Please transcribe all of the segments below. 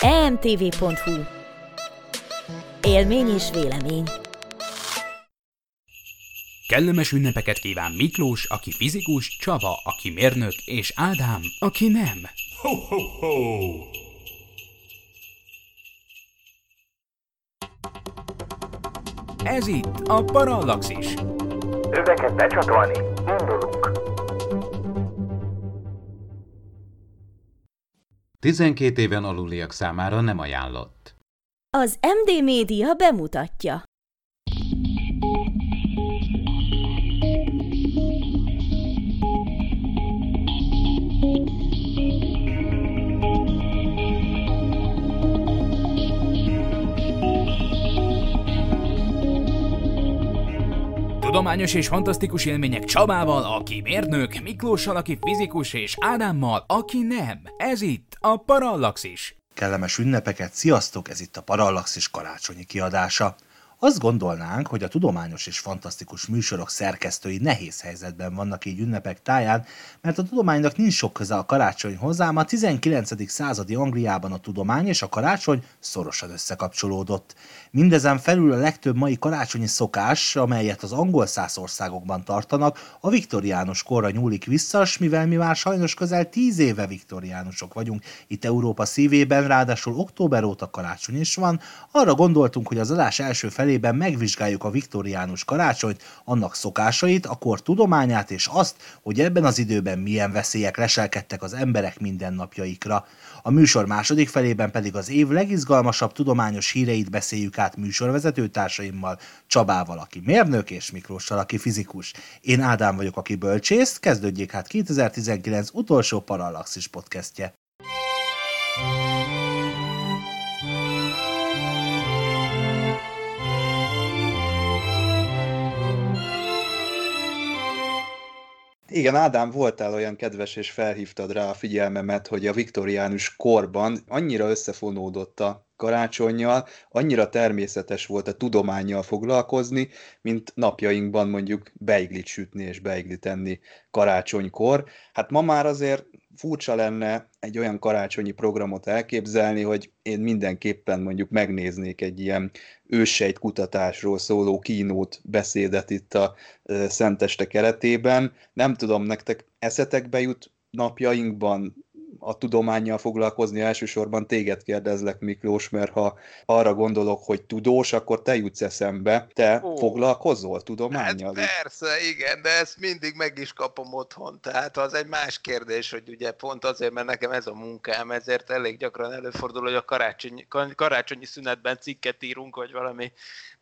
emtv.hu Élmény és vélemény Kellemes ünnepeket kíván Miklós, aki fizikus, Csaba, aki mérnök, és Ádám, aki nem. Ho, ho, ho! Ez itt a Parallaxis. Öveket becsatolni, 12 éven aluliak számára nem ajánlott. Az MD Média bemutatja. Tudományos és fantasztikus élmények Csabával, aki mérnök, Miklóssal, aki fizikus, és Ádámmal, aki nem. Ez itt a Parallaxis. Kellemes ünnepeket, sziasztok! Ez itt a Parallaxis karácsonyi kiadása. Azt gondolnánk, hogy a tudományos és fantasztikus műsorok szerkesztői nehéz helyzetben vannak így ünnepek táján, mert a tudománynak nincs sok köze a karácsonyhoz, ám a 19. századi Angliában a tudomány és a karácsony szorosan összekapcsolódott. Mindezen felül a legtöbb mai karácsonyi szokás, amelyet az angol száz országokban tartanak, a viktoriánus korra nyúlik vissza, s mivel mi már sajnos közel tíz éve viktoriánusok vagyunk itt Európa szívében, ráadásul október óta karácsony is van, arra gondoltunk, hogy az adás első felében megvizsgáljuk a viktoriánus karácsonyt, annak szokásait, a kor tudományát és azt, hogy ebben az időben milyen veszélyek leselkedtek az emberek mindennapjaikra. A műsor második felében pedig az év legizgalmasabb tudományos híreit beszéljük át műsorvezető társaimmal, Csabával, aki mérnök, és Miklóssal, aki fizikus. Én Ádám vagyok, aki bölcsész, kezdődjék hát 2019 utolsó Parallaxis podcastje. Igen, Ádám, voltál olyan kedves, és felhívtad rá a figyelmemet, hogy a viktoriánus korban annyira összefonódott a karácsonyjal, annyira természetes volt a tudományjal foglalkozni, mint napjainkban mondjuk beiglit sütni és beiglit enni karácsonykor. Hát ma már azért furcsa lenne egy olyan karácsonyi programot elképzelni, hogy én mindenképpen mondjuk megnéznék egy ilyen őssejt kutatásról szóló kínót beszédet itt a Szenteste keretében. Nem tudom, nektek eszetekbe jut napjainkban a tudományjal foglalkozni, elsősorban téged kérdezlek, Miklós, mert ha arra gondolok, hogy tudós, akkor te jutsz eszembe. Te Ó, foglalkozol tudományjal? Hát persze, igen, de ezt mindig meg is kapom otthon. Tehát az egy más kérdés, hogy ugye pont azért, mert nekem ez a munkám, ezért elég gyakran előfordul, hogy a karácsonyi, karácsonyi szünetben cikket írunk, vagy valami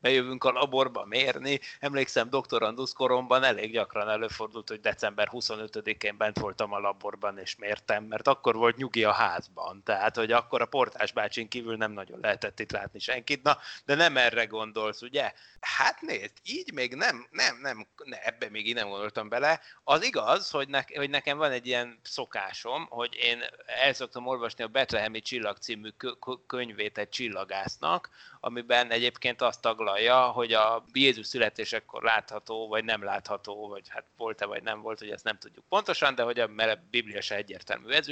bejövünk a laborba mérni. Emlékszem, doktorandusz koromban elég gyakran előfordult, hogy december 25-én bent voltam a laborban és mértem, mert akkor volt nyugi a házban. Tehát, hogy akkor a portás bácsin kívül nem nagyon lehetett itt látni senkit. Na, de nem erre gondolsz, ugye? Hát nézd, így még nem, nem, nem, ne, ebbe még így nem gondoltam bele. Az igaz, hogy, ne, hogy nekem van egy ilyen szokásom, hogy én el szoktam olvasni a Betlehemi Csillag című könyvét egy csillagásznak, amiben egyébként azt taglalja, hogy a Jézus születésekor látható, vagy nem látható, vagy hát volt-e, vagy nem volt, hogy ezt nem tudjuk pontosan, de hogy a, mert a Biblia se egyértelmű ez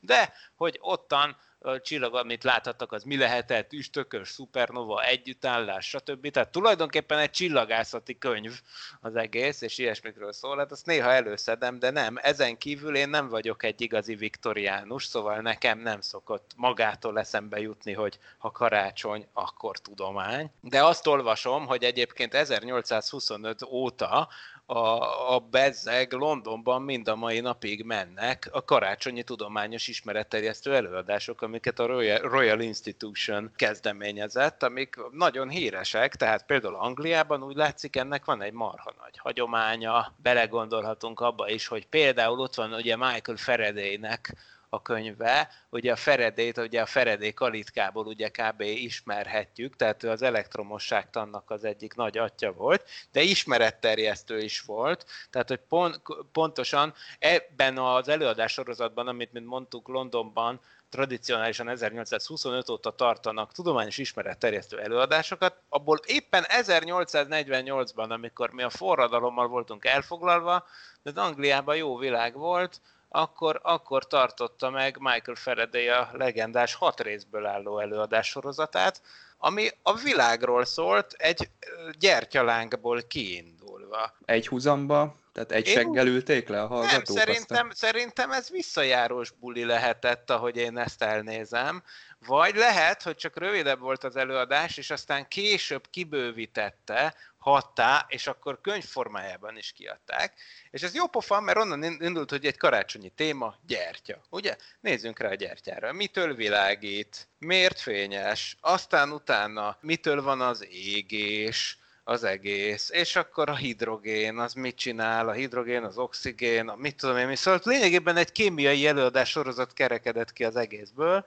ügyben, de hogy ottan a csillag, amit láthattak, az mi lehetett, üstökös, szupernova, együttállás, stb. Tehát tulajdonképpen egy csillagászati könyv az egész, és ilyesmikről szól. Hát azt néha előszedem, de nem. Ezen kívül én nem vagyok egy igazi viktoriánus, szóval nekem nem szokott magától eszembe jutni, hogy ha karácsony, akkor tudomány. De azt olvasom, hogy egyébként 1825 óta a, a bezzeg Londonban mind a mai napig mennek. A karácsonyi tudományos ismeretterjesztő előadások, amiket a Royal, Royal Institution kezdeményezett, amik nagyon híresek, tehát például Angliában úgy látszik, ennek van egy marha nagy hagyománya, belegondolhatunk abba is, hogy például ott van ugye Michael Faradaynek a könyve, ugye a Feredét, ugye a Feredé kalitkából ugye kb. ismerhetjük, tehát ő az elektromosságtannak az egyik nagy atya volt, de ismeretterjesztő is volt, tehát hogy pont, pontosan ebben az előadás sorozatban, amit mint mondtuk Londonban, tradicionálisan 1825 óta tartanak tudományos ismeretterjesztő előadásokat, abból éppen 1848-ban, amikor mi a forradalommal voltunk elfoglalva, de Angliában jó világ volt, akkor, akkor tartotta meg Michael Faraday a legendás hat részből álló előadás sorozatát, ami a világról szólt egy gyertyalánkból kiindulva. Egy húzamba, tehát egy seggel ülték le a hallgatók? Nem, szerintem, szerintem ez visszajárós buli lehetett, ahogy én ezt elnézem. Vagy lehet, hogy csak rövidebb volt az előadás, és aztán később kibővítette hattá, és akkor könyvformájában is kiadták. És ez jó pofa, mert onnan indult, hogy egy karácsonyi téma, gyertya. Ugye? Nézzünk rá a gyertyára. Mitől világít? Miért fényes? Aztán utána mitől van az égés? az egész, és akkor a hidrogén, az mit csinál, a hidrogén, az oxigén, a mit tudom én, mi. Szóval lényegében egy kémiai előadás sorozat kerekedett ki az egészből,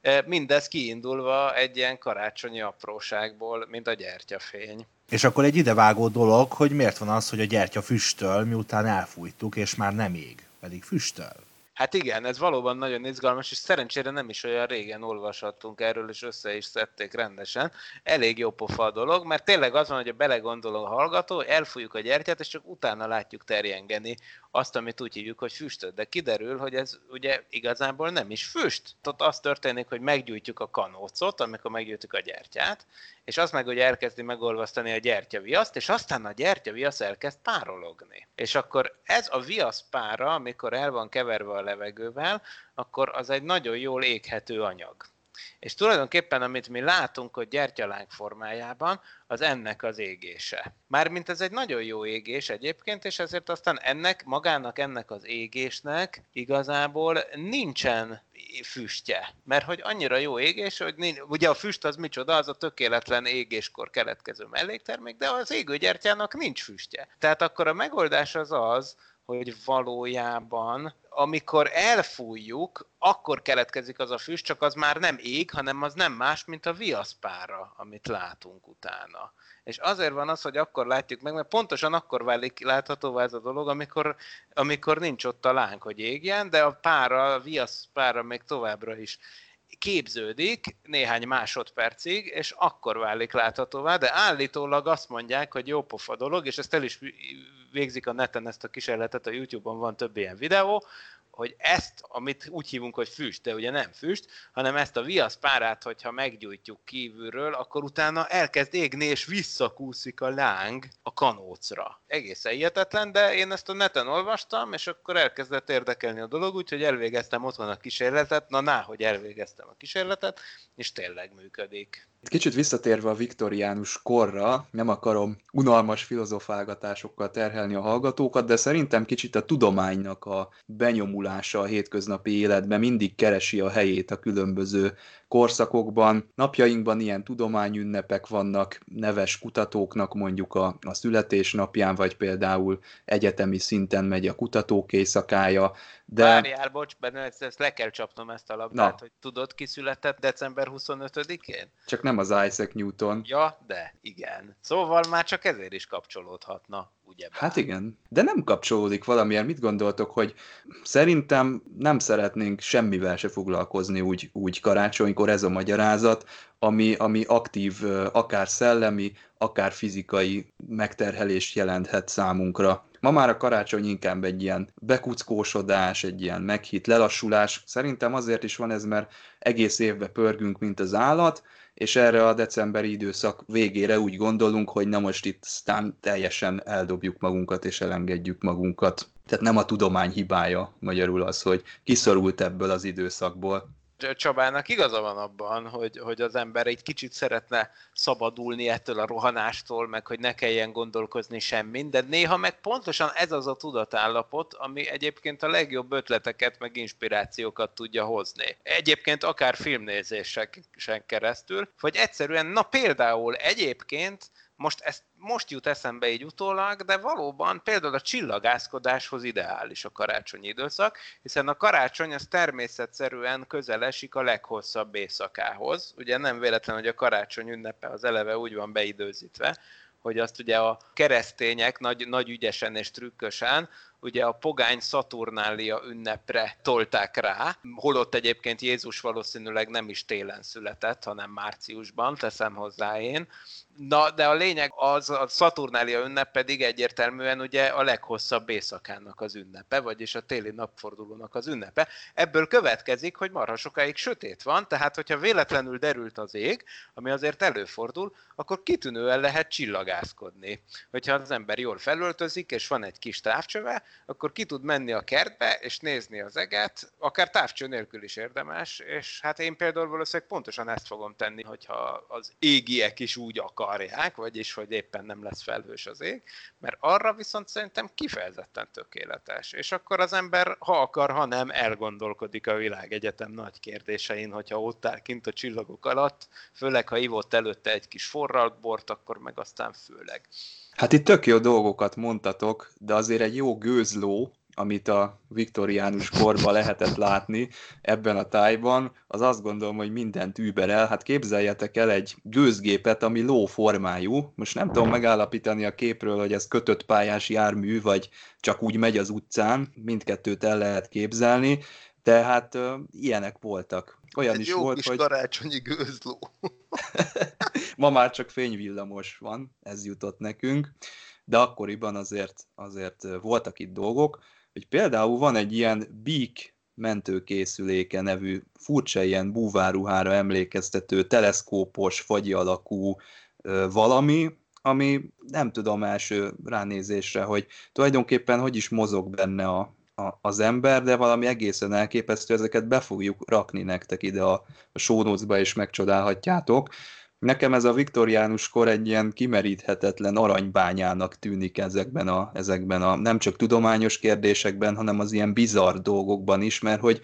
e, mindez kiindulva egy ilyen karácsonyi apróságból, mint a gyertyafény. És akkor egy idevágó dolog, hogy miért van az, hogy a gyertya füstöl, miután elfújtuk, és már nem ég, pedig füstöl. Hát igen, ez valóban nagyon izgalmas, és szerencsére nem is olyan régen olvashattunk erről, és össze is szedték rendesen. Elég jó pofa a dolog, mert tényleg az van, hogy a belegondol a hallgató, elfújjuk a gyertyát, és csak utána látjuk terjengeni azt, amit úgy hívjuk, hogy füstöt. De kiderül, hogy ez ugye igazából nem is füst. Tehát az történik, hogy meggyújtjuk a kanócot, amikor meggyújtjuk a gyertyát, és az meg, hogy elkezdi megolvasztani a gyertyaviaszt, és aztán a gyertyaviasz elkezd párologni. És akkor ez a viasz pára, amikor el van keverve a levegővel, akkor az egy nagyon jól éghető anyag. És tulajdonképpen, amit mi látunk a gyertyalánk formájában, az ennek az égése. Mármint ez egy nagyon jó égés egyébként, és ezért aztán ennek, magának ennek az égésnek igazából nincsen füstje. Mert hogy annyira jó égés, hogy nincs, ugye a füst az micsoda, az a tökéletlen égéskor keletkező melléktermék, de az égőgyertyának nincs füstje. Tehát akkor a megoldás az az, hogy valójában amikor elfújjuk, akkor keletkezik az a füst, csak az már nem ég, hanem az nem más, mint a viaszpára, amit látunk utána. És azért van az, hogy akkor látjuk meg, mert pontosan akkor válik láthatóvá ez a dolog, amikor, amikor nincs ott a láng, hogy égjen, de a pára, a viaszpára még továbbra is képződik néhány másodpercig, és akkor válik láthatóvá, de állítólag azt mondják, hogy jó pofa dolog, és ezt el is végzik a neten ezt a kísérletet, a YouTube-on van több ilyen videó, hogy ezt, amit úgy hívunk, hogy füst, de ugye nem füst, hanem ezt a viasz párát, hogyha meggyújtjuk kívülről, akkor utána elkezd égni, és visszakúszik a láng a kanócra. Egészen hihetetlen, de én ezt a neten olvastam, és akkor elkezdett érdekelni a dolog, úgyhogy elvégeztem otthon a kísérletet, na ná, hogy elvégeztem a kísérletet, és tényleg működik. Kicsit visszatérve a viktoriánus korra, nem akarom unalmas filozofálgatásokkal terhelni a hallgatókat, de szerintem kicsit a tudománynak a benyomulása a hétköznapi életben mindig keresi a helyét a különböző korszakokban. Napjainkban ilyen tudományünnepek vannak neves kutatóknak mondjuk a, a születésnapján, vagy például egyetemi szinten megy a kutatók éjszakája. De... Várjál, bocs, benne ezt, ezt le kell csapnom ezt a labdát, Na. hogy tudod, ki született december 25-én? Csak nem az Isaac Newton. Ja, de igen. Szóval már csak ezért is kapcsolódhatna ugye? Hát igen, de nem kapcsolódik valamilyen. Mit gondoltok, hogy szerintem nem szeretnénk semmivel se foglalkozni úgy, úgy karácsonykor ez a magyarázat, ami, ami aktív, akár szellemi, akár fizikai megterhelést jelenthet számunkra. Ma már a karácsony inkább egy ilyen bekuckósodás, egy ilyen meghitt lelassulás. Szerintem azért is van ez, mert egész évbe pörgünk, mint az állat, és erre a decemberi időszak végére úgy gondolunk, hogy na most itt aztán teljesen eldobjuk magunkat és elengedjük magunkat. Tehát nem a tudomány hibája magyarul az, hogy kiszorult ebből az időszakból. Csabának igaza van abban, hogy, hogy az ember egy kicsit szeretne szabadulni ettől a rohanástól, meg hogy ne kelljen gondolkozni semmin, de néha meg pontosan ez az a tudatállapot, ami egyébként a legjobb ötleteket, meg inspirációkat tudja hozni. Egyébként akár filmnézésen keresztül, vagy egyszerűen, na például egyébként most ezt most jut eszembe így utólag, de valóban például a csillagászkodáshoz ideális a karácsonyi időszak, hiszen a karácsony az természetszerűen közel a leghosszabb éjszakához. Ugye nem véletlen, hogy a karácsony ünnepe az eleve úgy van beidőzítve, hogy azt ugye a keresztények nagy, nagy ügyesen és trükkösen ugye a pogány Szaturnália ünnepre tolták rá, holott egyébként Jézus valószínűleg nem is télen született, hanem márciusban, teszem hozzá én, Na, de a lényeg az, a Szaturnália ünnep pedig egyértelműen ugye a leghosszabb éjszakának az ünnepe, vagyis a téli napfordulónak az ünnepe. Ebből következik, hogy marha sokáig sötét van, tehát hogyha véletlenül derült az ég, ami azért előfordul, akkor kitűnően lehet csillagászkodni. Hogyha az ember jól felöltözik, és van egy kis távcsöve, akkor ki tud menni a kertbe, és nézni az eget, akár távcső nélkül is érdemes, és hát én például valószínűleg pontosan ezt fogom tenni, hogyha az égiek is úgy akar akarják, vagyis hogy éppen nem lesz felhős az ég, mert arra viszont szerintem kifejezetten tökéletes. És akkor az ember, ha akar, ha nem, elgondolkodik a világegyetem nagy kérdésein, hogyha ott áll kint a csillagok alatt, főleg ha ivott előtte egy kis forralt bort, akkor meg aztán főleg. Hát itt tök jó dolgokat mondtatok, de azért egy jó gőzló, amit a viktoriánus korban lehetett látni ebben a tájban, az azt gondolom, hogy mindent überel. Hát képzeljetek el egy gőzgépet, ami lóformájú. Most nem tudom megállapítani a képről, hogy ez kötött pályás jármű, vagy csak úgy megy az utcán. Mindkettőt el lehet képzelni. De hát uh, ilyenek voltak. Olyan egy is jó volt, kis hogy... karácsonyi gőzló. Ma már csak fényvillamos van, ez jutott nekünk, de akkoriban azért, azért voltak itt dolgok hogy például van egy ilyen Beak mentőkészüléke nevű furcsa ilyen búváruhára emlékeztető teleszkópos, fagyi alakú ö, valami, ami nem tudom első ránézésre, hogy tulajdonképpen hogy is mozog benne a, a, az ember, de valami egészen elképesztő, ezeket be fogjuk rakni nektek ide a, a show notes-ba, és megcsodálhatjátok. Nekem ez a viktoriánus kor egy ilyen kimeríthetetlen aranybányának tűnik ezekben a, ezekben a nem csak tudományos kérdésekben, hanem az ilyen bizarr dolgokban is, mert hogy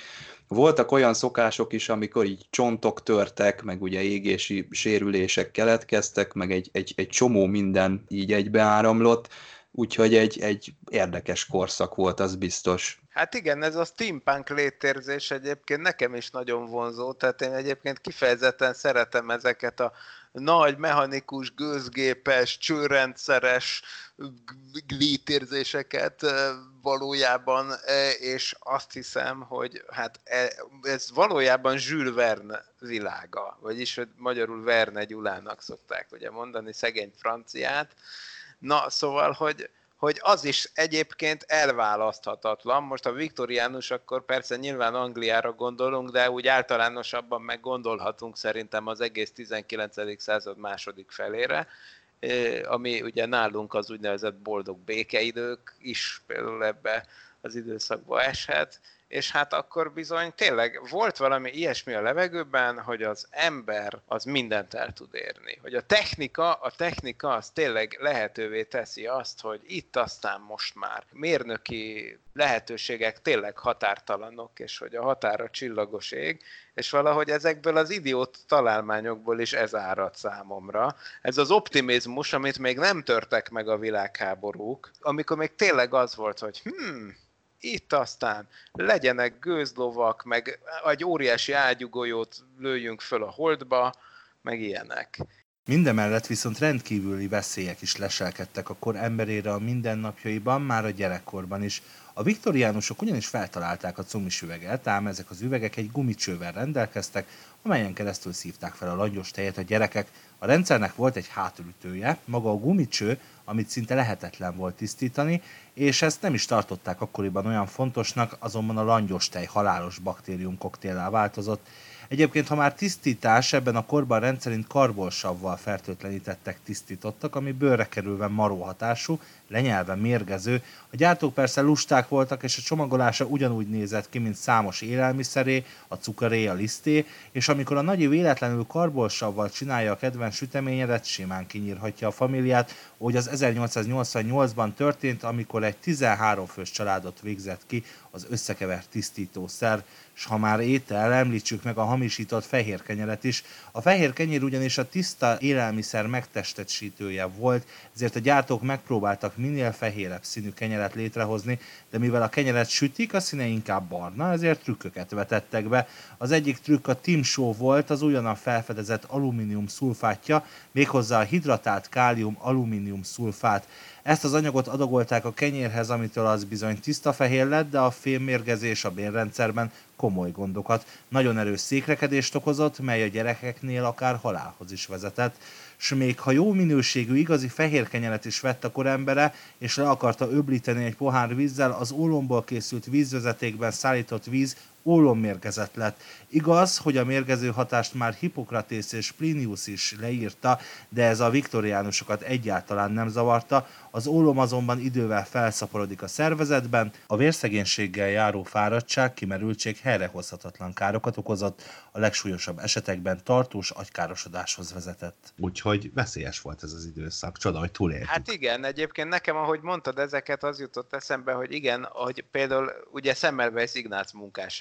voltak olyan szokások is, amikor így csontok törtek, meg ugye égési sérülések keletkeztek, meg egy, egy, egy csomó minden így egybeáramlott, úgyhogy egy, egy érdekes korszak volt, az biztos. Hát igen, ez a steampunk létérzés egyébként nekem is nagyon vonzó, tehát én egyébként kifejezetten szeretem ezeket a nagy, mechanikus, gőzgépes, csőrendszeres létérzéseket valójában, és azt hiszem, hogy hát e, ez valójában Jules Verne világa, vagyis hogy magyarul Verne Gyulának szokták ugye mondani, szegény franciát. Na, szóval, hogy, hogy az is egyébként elválaszthatatlan. Most a viktoriánus, akkor persze nyilván Angliára gondolunk, de úgy általánosabban meg gondolhatunk szerintem az egész 19. század második felére, ami ugye nálunk az úgynevezett boldog békeidők is például ebbe az időszakba eshet, és hát akkor bizony tényleg volt valami ilyesmi a levegőben, hogy az ember az mindent el tud érni. Hogy a technika, a technika az tényleg lehetővé teszi azt, hogy itt aztán most már mérnöki lehetőségek tényleg határtalanok, és hogy a határa csillagos ég, és valahogy ezekből az idiót találmányokból is ez árad számomra. Ez az optimizmus, amit még nem törtek meg a világháborúk, amikor még tényleg az volt, hogy hmm, itt aztán legyenek gőzlovak, meg egy óriási ágyugolyót lőjünk föl a holdba, meg ilyenek. Mindemellett viszont rendkívüli veszélyek is leselkedtek a kor emberére a mindennapjaiban, már a gyerekkorban is. A viktoriánusok ugyanis feltalálták a cumis üveget, ám ezek az üvegek egy gumicsővel rendelkeztek, amelyen keresztül szívták fel a langyos tejet a gyerekek. A rendszernek volt egy hátulütője, maga a gumicső, amit szinte lehetetlen volt tisztítani, és ezt nem is tartották akkoriban olyan fontosnak, azonban a langyos tej halálos baktérium koktéllá változott, Egyébként, ha már tisztítás, ebben a korban rendszerint karbolsavval fertőtlenítettek tisztítottak, ami bőrre kerülve maró hatású, lenyelve mérgező. A gyártók persze lusták voltak, és a csomagolása ugyanúgy nézett ki, mint számos élelmiszeré, a cukoré, a liszté, és amikor a nagyi véletlenül karbolsavval csinálja a kedvenc süteményedet, simán kinyírhatja a familiát, hogy az 1888-ban történt, amikor egy 13 fős családot végzett ki az összekevert tisztítószer és ha már étel, említsük meg a hamisított fehér kenyeret is. A fehér kenyér ugyanis a tiszta élelmiszer megtestesítője volt, ezért a gyártók megpróbáltak minél fehérebb színű kenyeret létrehozni, de mivel a kenyeret sütik, a színe inkább barna, ezért trükköket vetettek be. Az egyik trükk a Tim Show volt, az újonnan felfedezett alumínium szulfátja, méghozzá a hidratált kálium alumínium szulfát. Ezt az anyagot adagolták a kenyérhez, amitől az bizony tiszta fehér lett, de a fémmérgezés a bérrendszerben komoly gondokat. Nagyon erős székrekedést okozott, mely a gyerekeknél akár halálhoz is vezetett s még ha jó minőségű igazi fehér kenyeret is vett a korembere, és le akarta öblíteni egy pohár vízzel, az ólomból készült vízvezetékben szállított víz ólommérgezett lett. Igaz, hogy a mérgező hatást már Hippokratész és Plinius is leírta, de ez a viktoriánusokat egyáltalán nem zavarta, az ólom azonban idővel felszaporodik a szervezetben, a vérszegénységgel járó fáradtság, kimerültség helyrehozhatatlan károkat okozott, a legsúlyosabb esetekben tartós agykárosodáshoz vezetett. Úgyhogy veszélyes volt ez az időszak, csoda, hogy túléltük. Hát igen, egyébként nekem, ahogy mondtad ezeket, az jutott eszembe, hogy igen, hogy például ugye Semmelweis Ignác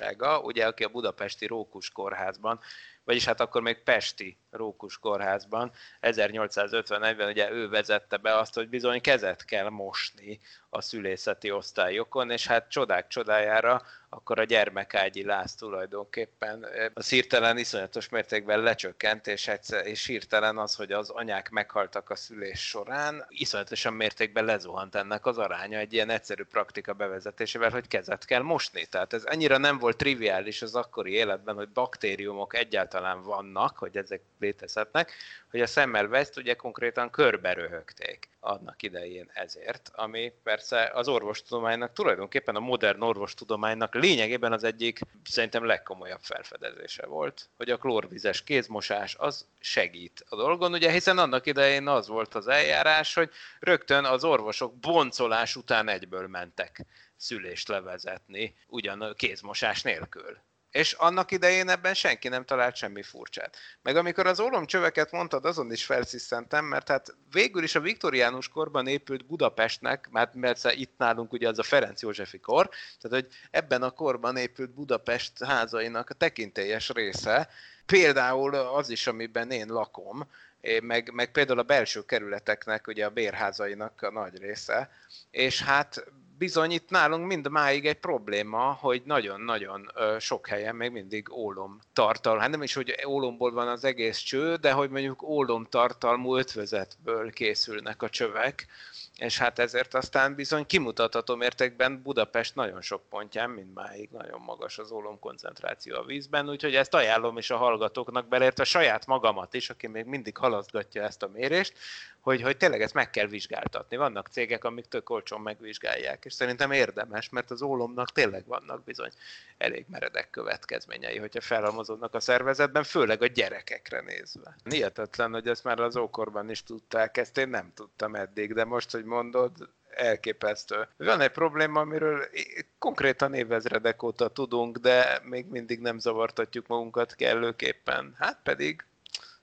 munkássága, ugye aki a budapesti Rókus kórházban vagyis hát akkor még Pesti Rókus kórházban 1851-ben ugye ő vezette be azt, hogy bizony kezet kell mosni a szülészeti osztályokon, és hát csodák csodájára akkor a gyermekágyi láz tulajdonképpen a hirtelen iszonyatos mértékben lecsökkent, és, egyszer, és hirtelen az, hogy az anyák meghaltak a szülés során, iszonyatosan mértékben lezuhant ennek az aránya egy ilyen egyszerű praktika bevezetésével, hogy kezet kell mosni. Tehát ez annyira nem volt triviális az akkori életben, hogy baktériumok egyáltalán vannak, hogy ezek létezhetnek, hogy a Semmelweis-t ugye konkrétan körbe röhögték annak idején ezért, ami persze az orvostudománynak, tulajdonképpen a modern orvostudománynak lényegében az egyik szerintem legkomolyabb felfedezése volt, hogy a klórvizes kézmosás az segít a dolgon, ugye hiszen annak idején az volt az eljárás, hogy rögtön az orvosok boncolás után egyből mentek szülést levezetni, ugyan kézmosás nélkül. És annak idején ebben senki nem talált semmi furcsát. Meg amikor az ólomcsöveket mondtad, azon is felsziszentem, mert hát végül is a viktoriánus korban épült Budapestnek, mert, mert itt nálunk ugye az a Ferenc Józsefi kor, tehát hogy ebben a korban épült Budapest házainak a tekintélyes része, például az is, amiben én lakom, meg, meg például a belső kerületeknek, ugye a bérházainak a nagy része, és hát bizony itt nálunk mind máig egy probléma, hogy nagyon-nagyon sok helyen még mindig ólom tartal. Hát nem is, hogy ólomból van az egész cső, de hogy mondjuk ólom tartalmú ötvözetből készülnek a csövek, és hát ezért aztán bizony kimutatható mértékben Budapest nagyon sok pontján mindmáig nagyon magas az ólom koncentráció a vízben, úgyhogy ezt ajánlom is a hallgatóknak, beleértve saját magamat is, aki még mindig halaszgatja ezt a mérést, hogy, hogy tényleg ezt meg kell vizsgáltatni. Vannak cégek, amik tök olcsón megvizsgálják, és szerintem érdemes, mert az ólomnak tényleg vannak bizony elég meredek következményei, hogyha felhalmozódnak a szervezetben, főleg a gyerekekre nézve. Hihetetlen, hogy ezt már az ókorban is tudták, ezt én nem tudtam eddig, de most, hogy mondod, elképesztő. Van egy probléma, amiről konkrétan évezredek óta tudunk, de még mindig nem zavartatjuk magunkat kellőképpen. Hát pedig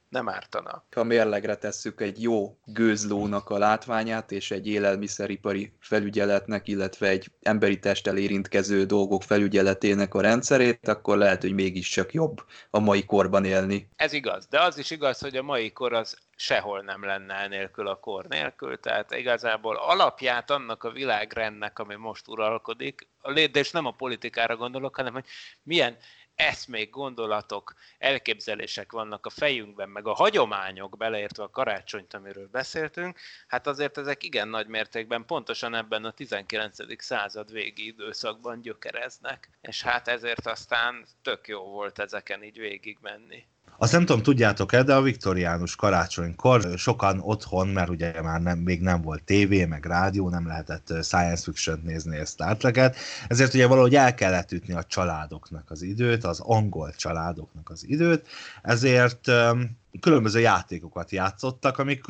nem ártana. Ha mérlegre tesszük egy jó gőzlónak a látványát, és egy élelmiszeripari felügyeletnek, illetve egy emberi testtel érintkező dolgok felügyeletének a rendszerét, akkor lehet, hogy mégiscsak jobb a mai korban élni. Ez igaz, de az is igaz, hogy a mai kor az sehol nem lenne nélkül a kor nélkül, tehát igazából alapját annak a világrendnek, ami most uralkodik, de és nem a politikára gondolok, hanem hogy milyen eszmék, gondolatok, elképzelések vannak a fejünkben, meg a hagyományok, beleértve a karácsonyt, amiről beszéltünk, hát azért ezek igen nagy mértékben pontosan ebben a 19. század végi időszakban gyökereznek, és hát ezért aztán tök jó volt ezeken így végigmenni. Azt nem tudom, tudjátok-e, de a viktoriánus karácsonykor sokan otthon, mert ugye már nem, még nem volt tévé, meg rádió, nem lehetett science fiction nézni ezt Star Trek-et, ezért ugye valahogy el kellett ütni a családoknak az időt, az angol családoknak az időt, ezért különböző játékokat játszottak, amik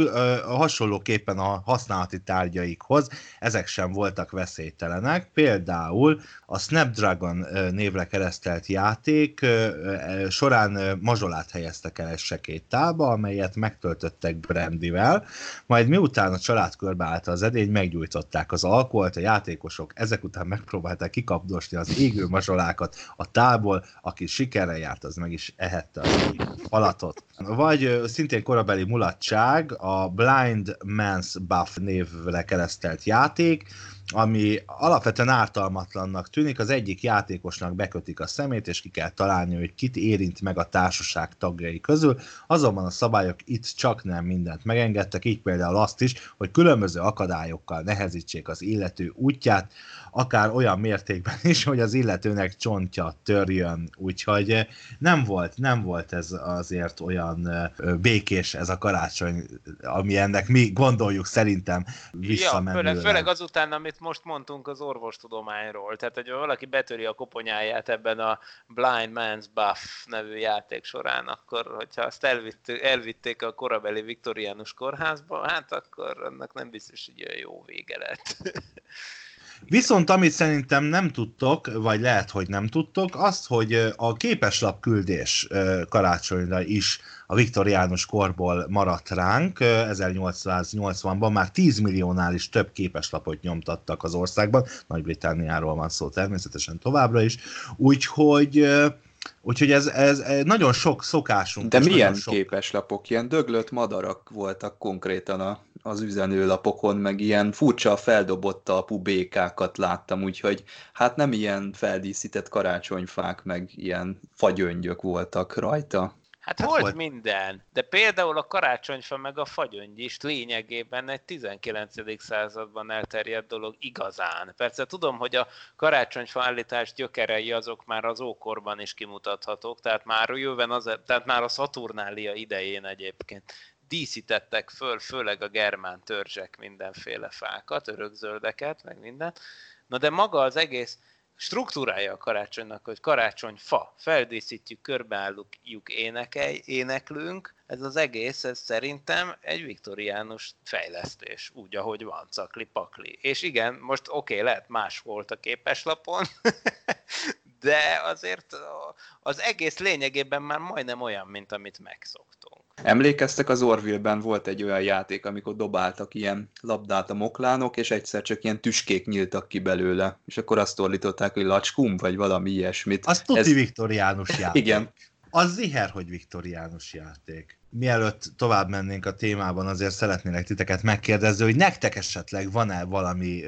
hasonlóképpen a használati tárgyaikhoz, ezek sem voltak veszélytelenek. Például a Snapdragon névre keresztelt játék során mazsolát helyeztek el egy sekély tálba, amelyet megtöltöttek brandivel, majd miután a család körbeállta az edény, meggyújtották az alkoholt, a játékosok ezek után megpróbálták kikapdosni az égő mazsolákat a tából, aki sikerrel járt, az meg is ehette az alatot. Vagy nagy, szintén korabeli mulatság, a Blind Man's Buff névre keresztelt játék, ami alapvetően ártalmatlannak tűnik, az egyik játékosnak bekötik a szemét, és ki kell találni, hogy kit érint meg a társaság tagjai közül, azonban a szabályok itt csak nem mindent megengedtek, így például azt is, hogy különböző akadályokkal nehezítsék az illető útját, akár olyan mértékben is, hogy az illetőnek csontja törjön, úgyhogy nem volt, nem volt ez azért olyan békés ez a karácsony, ami ennek mi gondoljuk szerintem visszamenőleg. Ja, főleg, azután, amit most mondtunk az orvostudományról, tehát hogy valaki betöri a koponyáját ebben a Blind Man's Buff nevű játék során, akkor hogyha azt elvitt, elvitték a korabeli viktoriánus kórházba, hát akkor annak nem biztos, hogy jó vége lett. Viszont amit szerintem nem tudtok, vagy lehet, hogy nem tudtok, azt, hogy a képeslap küldés karácsonyra is a viktoriánus korból maradt ránk. 1880-ban már 10 milliónál is több képeslapot nyomtattak az országban. Nagy-Britániáról van szó természetesen továbbra is. Úgyhogy Úgyhogy ez, ez, ez nagyon sok szokásunk. De milyen sok... képeslapok? Ilyen döglött madarak voltak konkrétan a, az üzenőlapokon, meg ilyen furcsa feldobott alpú békákat láttam, úgyhogy hát nem ilyen feldíszített karácsonyfák, meg ilyen fagyöngyök voltak rajta. Hát, hát volt, volt minden, de például a karácsonyfa meg a fagyöngy is lényegében egy 19. században elterjedt dolog igazán. Persze tudom, hogy a karácsonyfa állítás gyökerei azok már az ókorban is kimutathatók, tehát már jöven az, tehát már a Szaturnália idején egyébként díszítettek föl, főleg a germán törzsek mindenféle fákat, örökzöldeket, meg minden. Na de maga az egész struktúrája a karácsonynak, hogy karácsonyfa, feldíszítjük, körbeálljuk, énekelj, éneklünk, ez az egész, ez szerintem egy viktoriánus fejlesztés, úgy, ahogy van, cakli pakli. És igen, most oké, okay, lehet más volt a képeslapon, de azért az egész lényegében már majdnem olyan, mint amit megszoktunk. Emlékeztek, az Orville-ben volt egy olyan játék, amikor dobáltak ilyen labdát a moklánok, és egyszer csak ilyen tüskék nyíltak ki belőle, és akkor azt ordították, hogy lacskum, vagy valami ilyesmit. Az tuti Ez... viktoriánus játék. Igen. Az ziher, hogy viktoriánus játék. Mielőtt tovább mennénk a témában, azért szeretnélek titeket megkérdezni, hogy nektek esetleg van-e valami,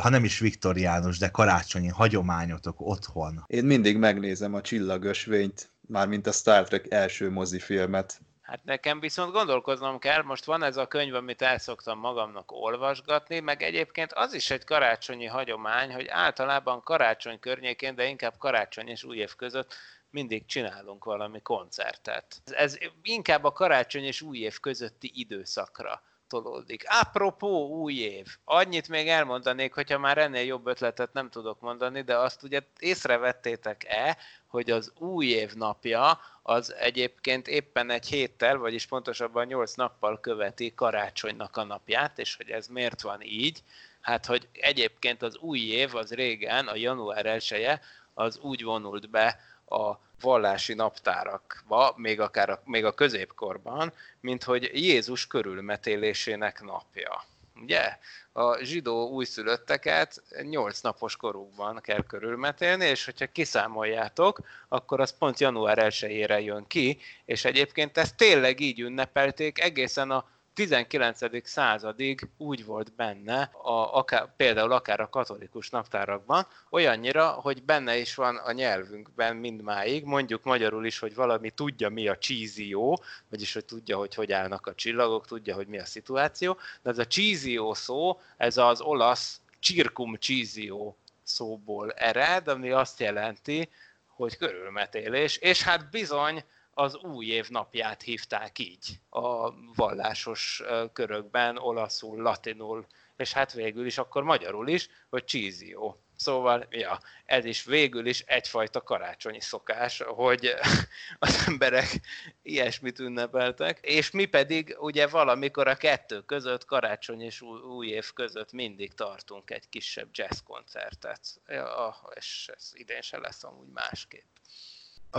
ha nem is viktoriánus, de karácsonyi hagyományotok otthon? Én mindig megnézem a csillagösvényt, mármint a Star Trek első mozifilmet. Hát nekem viszont gondolkoznom kell, most van ez a könyv, amit el szoktam magamnak olvasgatni, meg egyébként az is egy karácsonyi hagyomány, hogy általában karácsony környékén, de inkább karácsony és új év között mindig csinálunk valami koncertet. Ez inkább a karácsony és új év közötti időszakra tolódik. Apropó új év, annyit még elmondanék, hogyha már ennél jobb ötletet nem tudok mondani, de azt ugye észrevettétek-e, hogy az új év napja az egyébként éppen egy héttel, vagyis pontosabban nyolc nappal követi karácsonynak a napját, és hogy ez miért van így, hát hogy egyébként az új év az régen, a január 1 az úgy vonult be a vallási naptárakba, még akár a, még a középkorban, mint hogy Jézus körülmetélésének napja. Ugye? A zsidó újszülötteket 8 napos korukban kell körülmetélni, és hogyha kiszámoljátok, akkor az pont január 1-ére jön ki, és egyébként ezt tényleg így ünnepelték egészen a 19. századig úgy volt benne, a, akár, például akár a katolikus naptárakban, olyannyira, hogy benne is van a nyelvünkben mindmáig, mondjuk magyarul is, hogy valami tudja, mi a csízió, vagyis, hogy tudja, hogy hogy állnak a csillagok, tudja, hogy mi a szituáció, de ez a csízió szó, ez az olasz circum csízió szóból ered, ami azt jelenti, hogy körülmetélés, és hát bizony az új év napját hívták így a vallásos körökben, olaszul, latinul, és hát végül is akkor magyarul is, hogy csízió. Szóval, ja, ez is végül is egyfajta karácsonyi szokás, hogy az emberek ilyesmit ünnepeltek, és mi pedig ugye valamikor a kettő között, karácsony és új év között mindig tartunk egy kisebb jazzkoncertet, ja, és ez idén se lesz amúgy másképp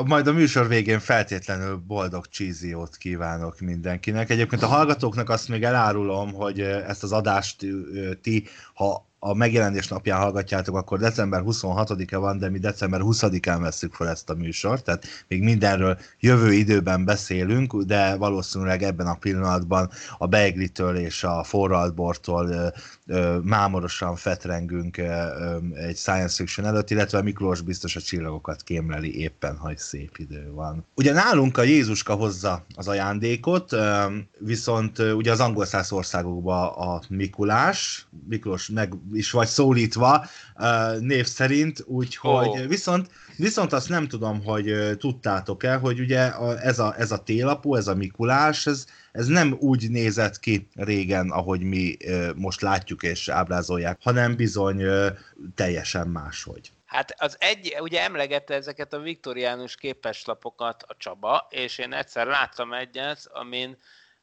majd a műsor végén feltétlenül boldog csíziót kívánok mindenkinek. Egyébként a hallgatóknak azt még elárulom, hogy ezt az adást ti, ha a megjelenés napján hallgatjátok, akkor december 26-e van, de mi december 20-án veszük fel ezt a műsort, tehát még mindenről jövő időben beszélünk, de valószínűleg ebben a pillanatban a beiglitől és a forraltbortól mámorosan fetrengünk egy science fiction előtt, illetve Miklós biztos a csillagokat kémleli éppen, ha szép idő van. Ugye nálunk a Jézuska hozza az ajándékot, viszont ugye az angol száz országokban a Mikulás, Miklós meg is vagy szólítva név szerint, úgyhogy oh. viszont, viszont azt nem tudom, hogy tudtátok-e, hogy ugye ez a, ez a télapó, ez a Mikulás, ez, ez nem úgy nézett ki régen, ahogy mi most látjuk és ábrázolják, hanem bizony teljesen máshogy. Hát az egy, ugye emlegette ezeket a viktoriánus képeslapokat a Csaba, és én egyszer láttam egyet, amin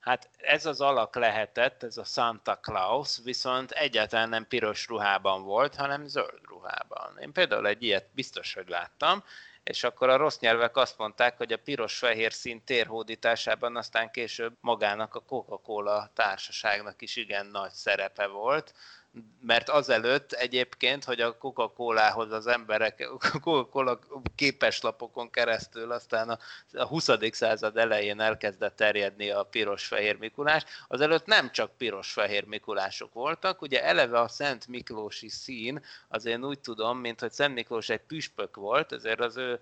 Hát ez az alak lehetett, ez a Santa Claus, viszont egyáltalán nem piros ruhában volt, hanem zöld ruhában. Én például egy ilyet biztos, hogy láttam, és akkor a rossz nyelvek azt mondták, hogy a piros-fehér szín térhódításában aztán később magának a Coca-Cola társaságnak is igen nagy szerepe volt, mert azelőtt egyébként, hogy a Coca-Colához az emberek Coca-Cola képeslapokon keresztül aztán a, a 20. század elején elkezdett terjedni a piros-fehér Mikulás, azelőtt nem csak piros-fehér Mikulások voltak, ugye eleve a Szent Miklósi szín, az én úgy tudom, mint hogy Szent Miklós egy püspök volt, ezért az ő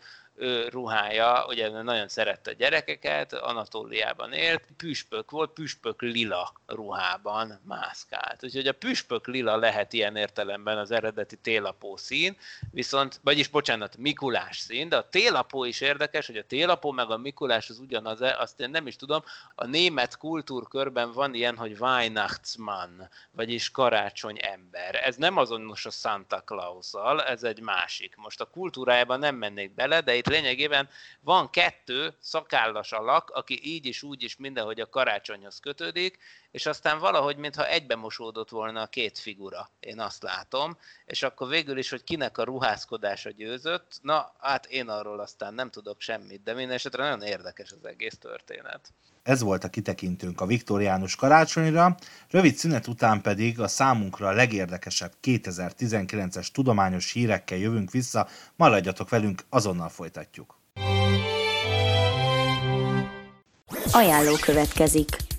ruhája, ugye nagyon szerette a gyerekeket, Anatóliában élt, püspök volt, püspök lila ruhában mászkált. Úgyhogy a püspök lila lehet ilyen értelemben az eredeti télapó szín, viszont, vagyis bocsánat, Mikulás szín, de a télapó is érdekes, hogy a télapó meg a Mikulás az ugyanaz, azt én nem is tudom, a német kultúrkörben van ilyen, hogy Weihnachtsmann, vagyis karácsony ember. Ez nem azonos a Santa claus ez egy másik. Most a kultúrájában nem mennék bele, de itt lényegében van kettő szakállas alak, aki így is úgy is mindenhogy a karácsonyhoz kötődik, és aztán valahogy, mintha egybe mosódott volna a két figura, én azt látom, és akkor végül is, hogy kinek a ruházkodása győzött, na, hát én arról aztán nem tudok semmit, de minden esetre nagyon érdekes az egész történet. Ez volt a kitekintőnk a viktoriánus karácsonyra, rövid szünet után pedig a számunkra a legérdekesebb 2019-es tudományos hírekkel jövünk vissza, maradjatok velünk, azonnal folytatjuk. Ajánló következik.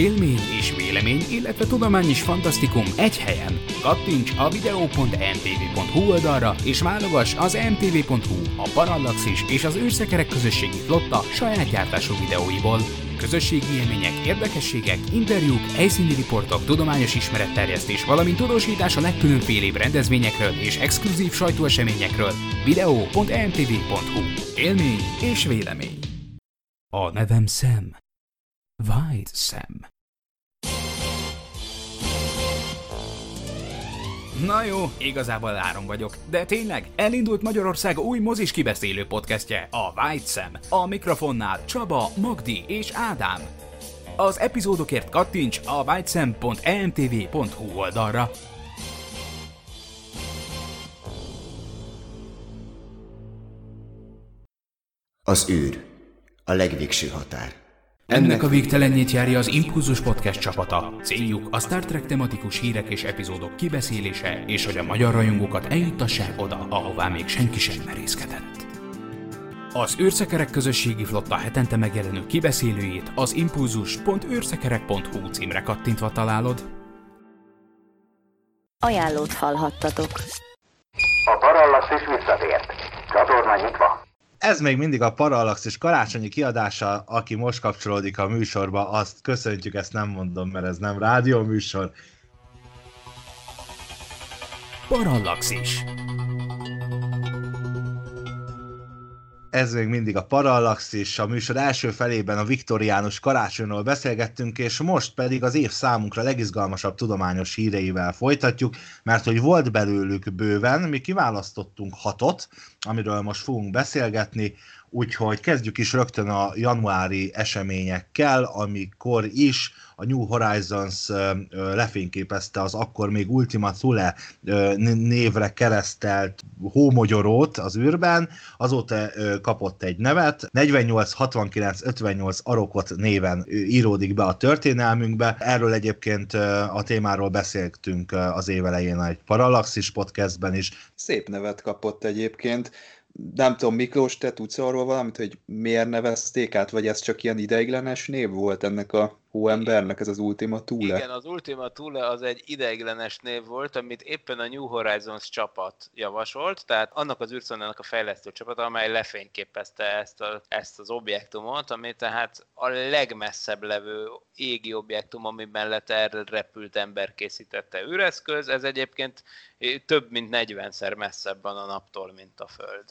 Élmény és vélemény, illetve tudomány és fantasztikum egy helyen. Kattints a videó.mtv.hu oldalra, és válogass az mtv.hu, a Parallaxis és az űrszekerek közösségi flotta saját gyártású videóiból. Közösségi élmények, érdekességek, interjúk, helyszíni riportok, tudományos ismeretterjesztés, valamint tudósítás a legkülönfélébb rendezvényekről és exkluzív sajtóeseményekről. videó.mtv.hu Élmény és vélemény. A nevem Sam. White Sam. Na jó, igazából áron vagyok, de tényleg, elindult Magyarország új mozis kibeszélő podcastje, a White Sam. A mikrofonnál Csaba, Magdi és Ádám. Az epizódokért kattints a whitesam.emtv.hu oldalra. Az űr. A legvégső határ. Ennek a végtelenjét járja az Impulzus Podcast csapata. Céljuk a Star Trek tematikus hírek és epizódok kibeszélése, és hogy a magyar rajongókat eljuttassák oda, ahová még senki sem merészkedett. Az űrszekerek közösségi flotta hetente megjelenő kibeszélőjét az impulzus.űrszekerek.hu címre kattintva találod. Ajánlót hallhattatok. A Parallax is visszatért. Csatorna nyitva. Ez még mindig a Parallax karácsonyi kiadása, aki most kapcsolódik a műsorba, azt köszöntjük, ezt nem mondom, mert ez nem rádió műsor. Parallaxis. Ez még mindig a Parallaxis, a műsor első felében a viktoriánus karácsonyról beszélgettünk, és most pedig az év számunkra legizgalmasabb tudományos híreivel folytatjuk, mert hogy volt belőlük bőven, mi kiválasztottunk hatot, amiről most fogunk beszélgetni, úgyhogy kezdjük is rögtön a januári eseményekkel, amikor is a New Horizons lefényképezte az akkor még Ultima Thule névre keresztelt hómogyorót az űrben, azóta kapott egy nevet, 48, 69, 58 Arokot néven íródik be a történelmünkbe. Erről egyébként a témáról beszéltünk az évelején egy Parallaxis podcastben is. Szép nevet kapott egyébként nem tudom, Miklós, te tudsz arról valamit, hogy miért nevezték át, vagy ez csak ilyen ideiglenes név volt ennek a hóembernek, ez az Ultima Thule? Igen, az Ultima Thule az egy ideiglenes név volt, amit éppen a New Horizons csapat javasolt, tehát annak az űrszondának a fejlesztő csapat, amely lefényképezte ezt, a, ezt az objektumot, ami tehát a legmesszebb levő égi objektum, ami mellett repült ember készítette űreszköz. Ez egyébként több mint 40-szer messzebb van a naptól, mint a Föld.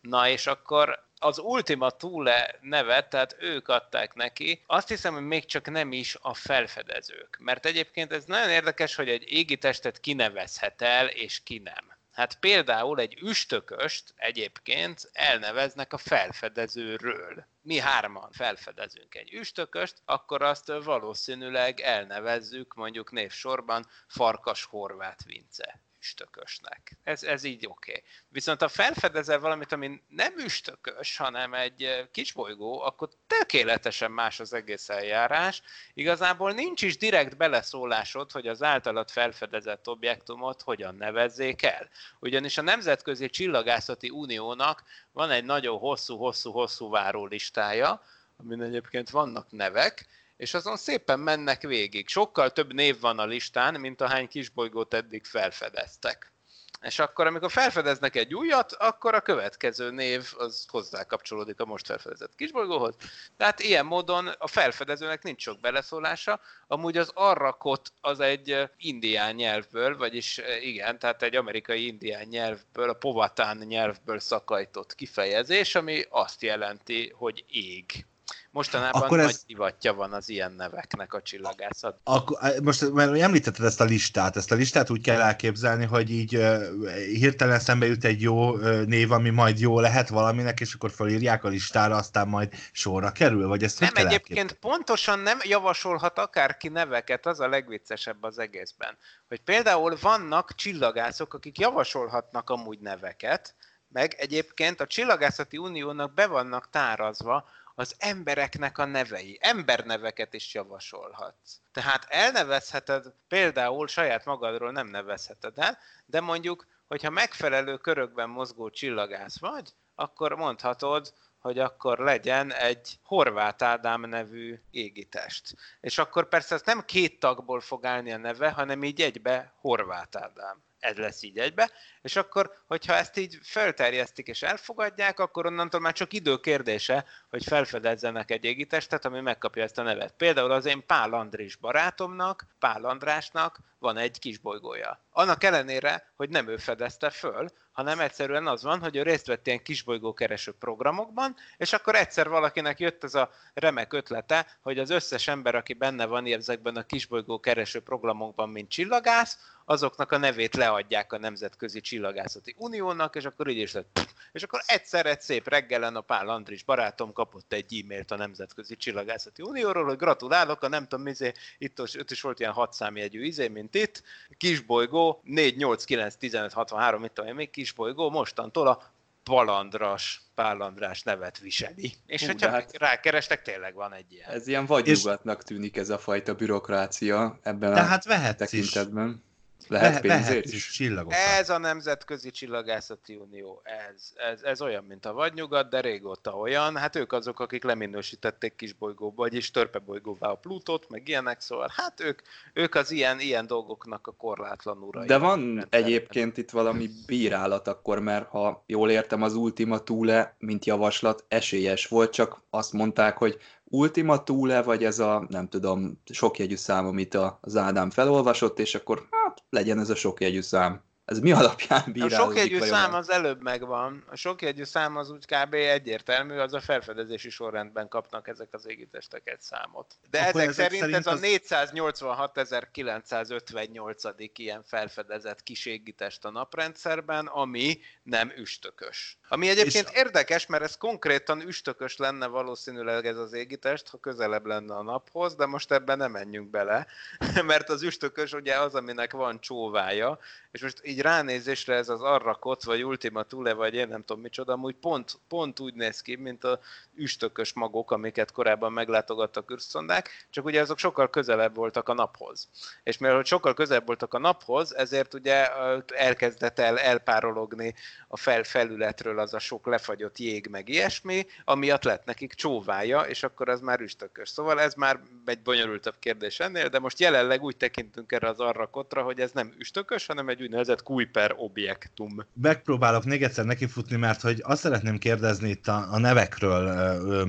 Na és akkor az Ultima Thule nevet, tehát ők adták neki, azt hiszem, hogy még csak nem is a felfedezők. Mert egyébként ez nagyon érdekes, hogy egy égitestet kinevezhet el, és ki nem. Hát például egy üstököst egyébként elneveznek a felfedezőről. Mi hárman felfedezünk egy üstököst, akkor azt valószínűleg elnevezzük mondjuk névsorban Farkas Horváth Vince üstökösnek. Ez, ez így oké. Okay. Viszont ha felfedezel valamit, ami nem üstökös, hanem egy kisbolygó, akkor tökéletesen más az egész eljárás. Igazából nincs is direkt beleszólásod, hogy az általad felfedezett objektumot hogyan nevezzék el. Ugyanis a Nemzetközi Csillagászati Uniónak van egy nagyon hosszú-hosszú-hosszú várólistája, amin egyébként vannak nevek, és azon szépen mennek végig. Sokkal több név van a listán, mint ahány kisbolygót eddig felfedeztek. És akkor, amikor felfedeznek egy újat, akkor a következő név az hozzá kapcsolódik a most felfedezett kisbolygóhoz. Tehát ilyen módon a felfedezőnek nincs sok beleszólása. Amúgy az arrakot az egy indián nyelvből, vagyis igen, tehát egy amerikai indián nyelvből, a povatán nyelvből szakajtott kifejezés, ami azt jelenti, hogy ég. Mostanában Akkor ez... nagy divatja van az ilyen neveknek a csillagászat. Akkor, most mert említetted ezt a listát, ezt a listát úgy kell elképzelni, hogy így uh, hirtelen szembe jut egy jó uh, név, ami majd jó lehet valaminek, és akkor felírják a listára, aztán majd sorra kerül, vagy ezt Nem, egyébként pontosan nem javasolhat akárki neveket, az a legviccesebb az egészben. Hogy például vannak csillagászok, akik javasolhatnak amúgy neveket, meg egyébként a Csillagászati Uniónak be vannak tárazva az embereknek a nevei. Emberneveket is javasolhatsz. Tehát elnevezheted, például saját magadról nem nevezheted el, de mondjuk, hogyha megfelelő körökben mozgó csillagász vagy, akkor mondhatod, hogy akkor legyen egy Horváth Ádám nevű égitest. És akkor persze ez nem két tagból fog állni a neve, hanem így egybe Horváth Ádám ez lesz így egybe, és akkor, hogyha ezt így felterjesztik és elfogadják, akkor onnantól már csak idő kérdése, hogy felfedezzenek egy égitestet, ami megkapja ezt a nevet. Például az én Pál Andris barátomnak, Pál Andrásnak van egy kis bolygója. Annak ellenére, hogy nem ő fedezte föl, hanem egyszerűen az van, hogy ő részt vett ilyen kisbolygókereső programokban, és akkor egyszer valakinek jött ez a remek ötlete, hogy az összes ember, aki benne van ezekben a kisbolygókereső programokban, mint csillagász, azoknak a nevét leadják a Nemzetközi Csillagászati Uniónak, és akkor így is lett. És akkor egyszer egy szép reggelen a Pál Andris barátom kapott egy e-mailt a Nemzetközi Csillagászati Unióról, hogy gratulálok, a nem tudom, izé, itt, itt is volt ilyen hat számjegyű izé, mint itt, kisbolygó, 4, 8, 9, 15, 63, mit tudom én, még kisbolygó, mostantól a Palandras, Pálandrás nevet viseli. És Hú, hogyha hát rákerestek, tényleg van egy ilyen. Ez ilyen vagynyugatnak tűnik ez a fajta bürokrácia ebben de a hát tekintetben. Is lehet pénzért is? is csillagokat. Ez a Nemzetközi Csillagászati Unió, ez, ez, ez olyan, mint a vadnyugat, de régóta olyan. Hát ők azok, akik leminősítették kisbolygóba, vagyis törpebolygóvá a Plutót, meg ilyenek, szóval hát ők, ők az ilyen, ilyen dolgoknak a korlátlan urai. De van egyébként itt valami bírálat akkor, mert ha jól értem, az Ultima Thule, mint javaslat, esélyes volt, csak azt mondták, hogy Ultima Thule, vagy ez a, nem tudom, sokjegyű szám, amit az Ádám felolvasott, és akkor hát legyen ez a sokjegyű szám. Ez mi alapján A bírálódik? sokjegyű vajon? szám az előbb megvan. A sokjegyű szám az úgy kb. egyértelmű, az a felfedezési sorrendben kapnak ezek az égitestek egy számot. De Akkor ezek, ezek szerint, szerint ez a az- 486.958. ilyen felfedezett kis égitest a naprendszerben, ami nem üstökös. Ami egyébként És- érdekes, mert ez konkrétan üstökös lenne valószínűleg ez az égitest, ha közelebb lenne a naphoz, de most ebben nem menjünk bele, mert az üstökös ugye az, aminek van csóvája, és most így ránézésre ez az Arrakot, vagy Ultima Thule, vagy én nem tudom micsoda, amúgy pont, pont úgy néz ki, mint a üstökös magok, amiket korábban meglátogattak űrszondák, csak ugye azok sokkal közelebb voltak a naphoz. És mivel sokkal közelebb voltak a naphoz, ezért ugye elkezdett el elpárologni a fel, felületről az a sok lefagyott jég, meg ilyesmi, amiatt lett nekik csóvája, és akkor az már üstökös. Szóval ez már egy bonyolultabb kérdés ennél, de most jelenleg úgy tekintünk erre az arrakotra, hogy ez nem üstökös, hanem egy úgynevezett Kuiper objektum. Megpróbálok még egyszer nekifutni, mert hogy azt szeretném kérdezni itt a, a nevekről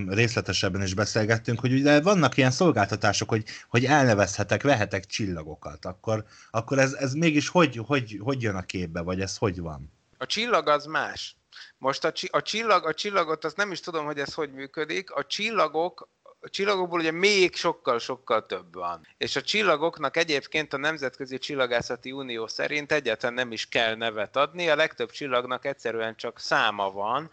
részletesebben is beszélgettünk, hogy ugye vannak ilyen szolgáltatások, hogy, hogy elnevezhetek, vehetek csillagokat, akkor, akkor ez, ez mégis hogy, hogy, hogy jön a képbe, vagy ez hogy van? A csillag az más. Most a, csi- a, csillag, a csillagot, azt nem is tudom, hogy ez hogy működik. A csillagok a csillagokból ugye még sokkal-sokkal több van. És a csillagoknak egyébként a Nemzetközi Csillagászati Unió szerint egyáltalán nem is kell nevet adni, a legtöbb csillagnak egyszerűen csak száma van,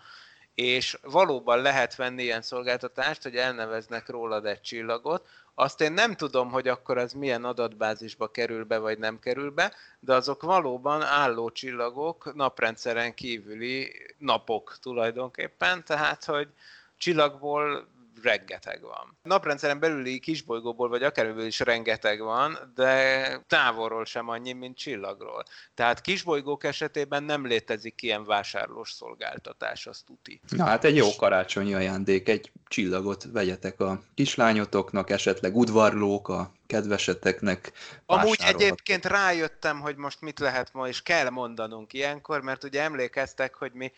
és valóban lehet venni ilyen szolgáltatást, hogy elneveznek rólad egy csillagot. Azt én nem tudom, hogy akkor az milyen adatbázisba kerül be, vagy nem kerül be, de azok valóban álló csillagok, naprendszeren kívüli napok tulajdonképpen, tehát hogy csillagból rengeteg van. Naprendszeren belüli kisbolygóból, vagy akármiből is rengeteg van, de távolról sem annyi, mint csillagról. Tehát kisbolygók esetében nem létezik ilyen vásárlós szolgáltatás, azt tuti. Na hát egy jó karácsonyi ajándék, egy csillagot vegyetek a kislányotoknak, esetleg udvarlók a kedveseteknek. Amúgy egyébként rájöttem, hogy most mit lehet ma, és kell mondanunk ilyenkor, mert ugye emlékeztek, hogy mi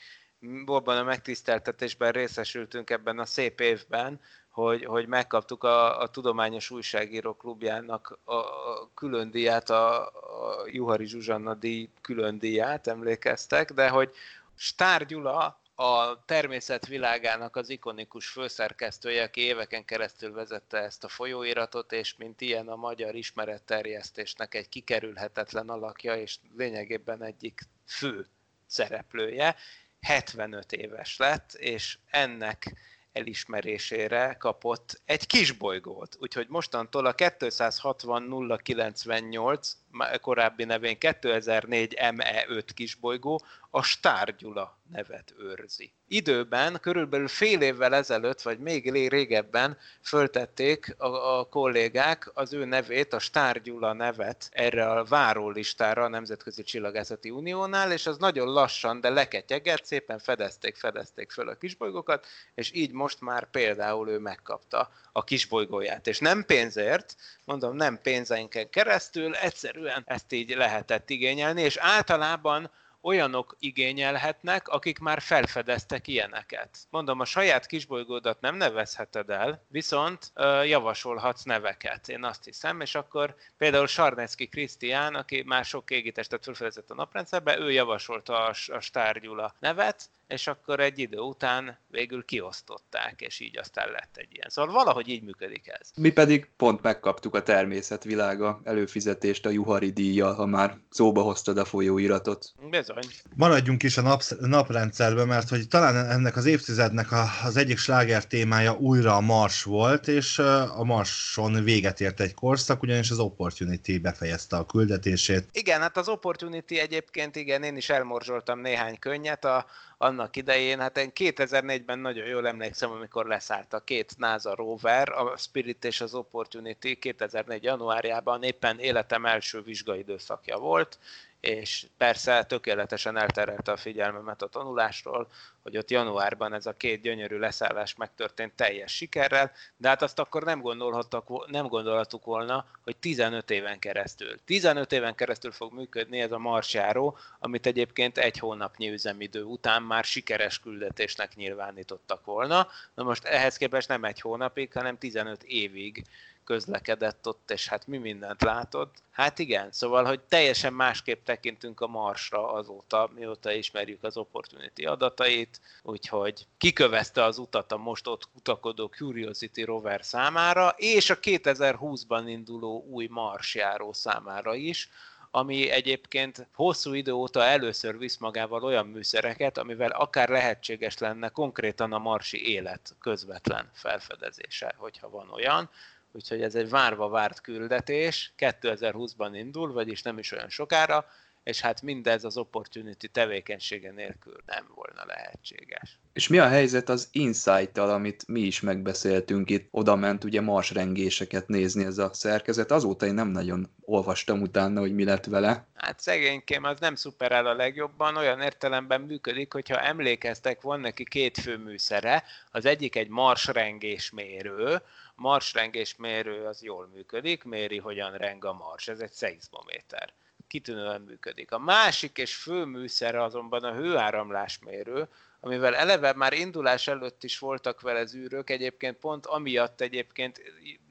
abban a megtiszteltetésben részesültünk ebben a szép évben, hogy, hogy megkaptuk a, a Tudományos Újságíró Klubjának a, a külön díját, a, a Juhari Zsuzsanna díj külön díját, emlékeztek, de hogy Stár Gyula a természet világának az ikonikus főszerkesztője, aki éveken keresztül vezette ezt a folyóiratot, és mint ilyen a magyar ismeretterjesztésnek egy kikerülhetetlen alakja, és lényegében egyik fő szereplője, 75 éves lett, és ennek elismerésére kapott egy kisbolygót. Úgyhogy mostantól a 260 098, korábbi nevén 2004 ME5 kisbolygó a Stár Gyula nevet őrzi. Időben, körülbelül fél évvel ezelőtt, vagy még régebben föltették a, a kollégák az ő nevét, a Stár Gyula nevet erre a várólistára a Nemzetközi Csillagászati Uniónál, és az nagyon lassan, de leketyegett, szépen fedezték, fedezték föl a kisbolygókat, és így most már például ő megkapta a kisbolygóját. És nem pénzért, mondom, nem pénzeinken keresztül, egyszerűen ezt így lehetett igényelni, és általában olyanok igényelhetnek, akik már felfedeztek ilyeneket. Mondom, a saját kisbolygódat nem nevezheted el, viszont ö, javasolhatsz neveket, én azt hiszem, és akkor például Sarnecki Krisztián, aki már sok égitestet felfedezett a naprendszerbe, ő javasolta a, a Stár Gyula nevet, és akkor egy idő után végül kiosztották, és így aztán lett egy ilyen. Szóval valahogy így működik ez. Mi pedig pont megkaptuk a természetvilága előfizetést a Juhari díjjal, ha már szóba hoztad a folyóiratot. Bizony. Maradjunk is a napsz- naprendszerben, mert hogy talán ennek az évtizednek a, az egyik sláger témája újra a Mars volt, és a Marson véget ért egy korszak, ugyanis az Opportunity befejezte a küldetését. Igen, hát az Opportunity egyébként, igen, én is elmorzsoltam néhány könnyet a, annak idején. Hát én 2004-ben nagyon jól emlékszem, amikor leszállt a két NASA rover, a Spirit és az Opportunity 2004. januárjában éppen életem első vizsgaidőszakja volt, és persze tökéletesen elterelte a figyelmemet a tanulásról, hogy ott januárban ez a két gyönyörű leszállás megtörtént teljes sikerrel, de hát azt akkor nem, gondolhattak, nem gondoltuk volna, hogy 15 éven keresztül. 15 éven keresztül fog működni ez a marsjáró, amit egyébként egy hónapnyi üzemidő után már sikeres küldetésnek nyilvánítottak volna. Na most ehhez képest nem egy hónapig, hanem 15 évig közlekedett ott, és hát mi mindent látott. Hát igen, szóval, hogy teljesen másképp tekintünk a Marsra azóta, mióta ismerjük az Opportunity adatait, úgyhogy kikövezte az utat a most ott kutakodó Curiosity rover számára, és a 2020-ban induló új Marsjáró számára is, ami egyébként hosszú idő óta először visz magával olyan műszereket, amivel akár lehetséges lenne konkrétan a marsi élet közvetlen felfedezése, hogyha van olyan. Úgyhogy ez egy várva várt küldetés, 2020-ban indul, vagyis nem is olyan sokára, és hát mindez az Opportunity tevékenysége nélkül nem volna lehetséges. És mi a helyzet az Insight-tal, amit mi is megbeszéltünk itt? Oda ment ugye marsrengéseket nézni ez a szerkezet. Azóta én nem nagyon olvastam utána, hogy mi lett vele. Hát szegénykém az nem szuperál a legjobban, olyan értelemben működik, hogyha emlékeztek, van neki két fő műszere, az egyik egy marsrengésmérő, marsrengésmérő az jól működik, méri, hogyan reng a mars, ez egy szeizmométer kitűnően működik. A másik és fő műszer azonban a hőáramlásmérő, amivel eleve már indulás előtt is voltak vele zűrök, egyébként pont amiatt egyébként,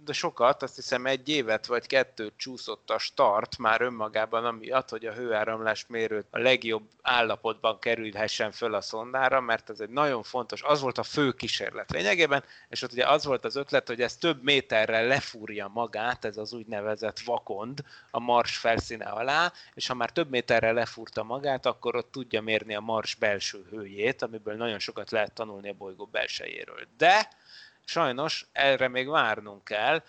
de sokat, azt hiszem egy évet vagy kettőt csúszott a start már önmagában amiatt, hogy a hőáramlás mérőt a legjobb állapotban kerülhessen föl a szondára, mert ez egy nagyon fontos, az volt a fő kísérlet lényegében, és ott ugye az volt az ötlet, hogy ez több méterrel lefúrja magát, ez az úgynevezett vakond a mars felszíne alá, és ha már több méterrel lefúrta magát, akkor ott tudja mérni a mars belső hőjét, ami amiből nagyon sokat lehet tanulni a bolygó belsejéről. De sajnos erre még várnunk kell,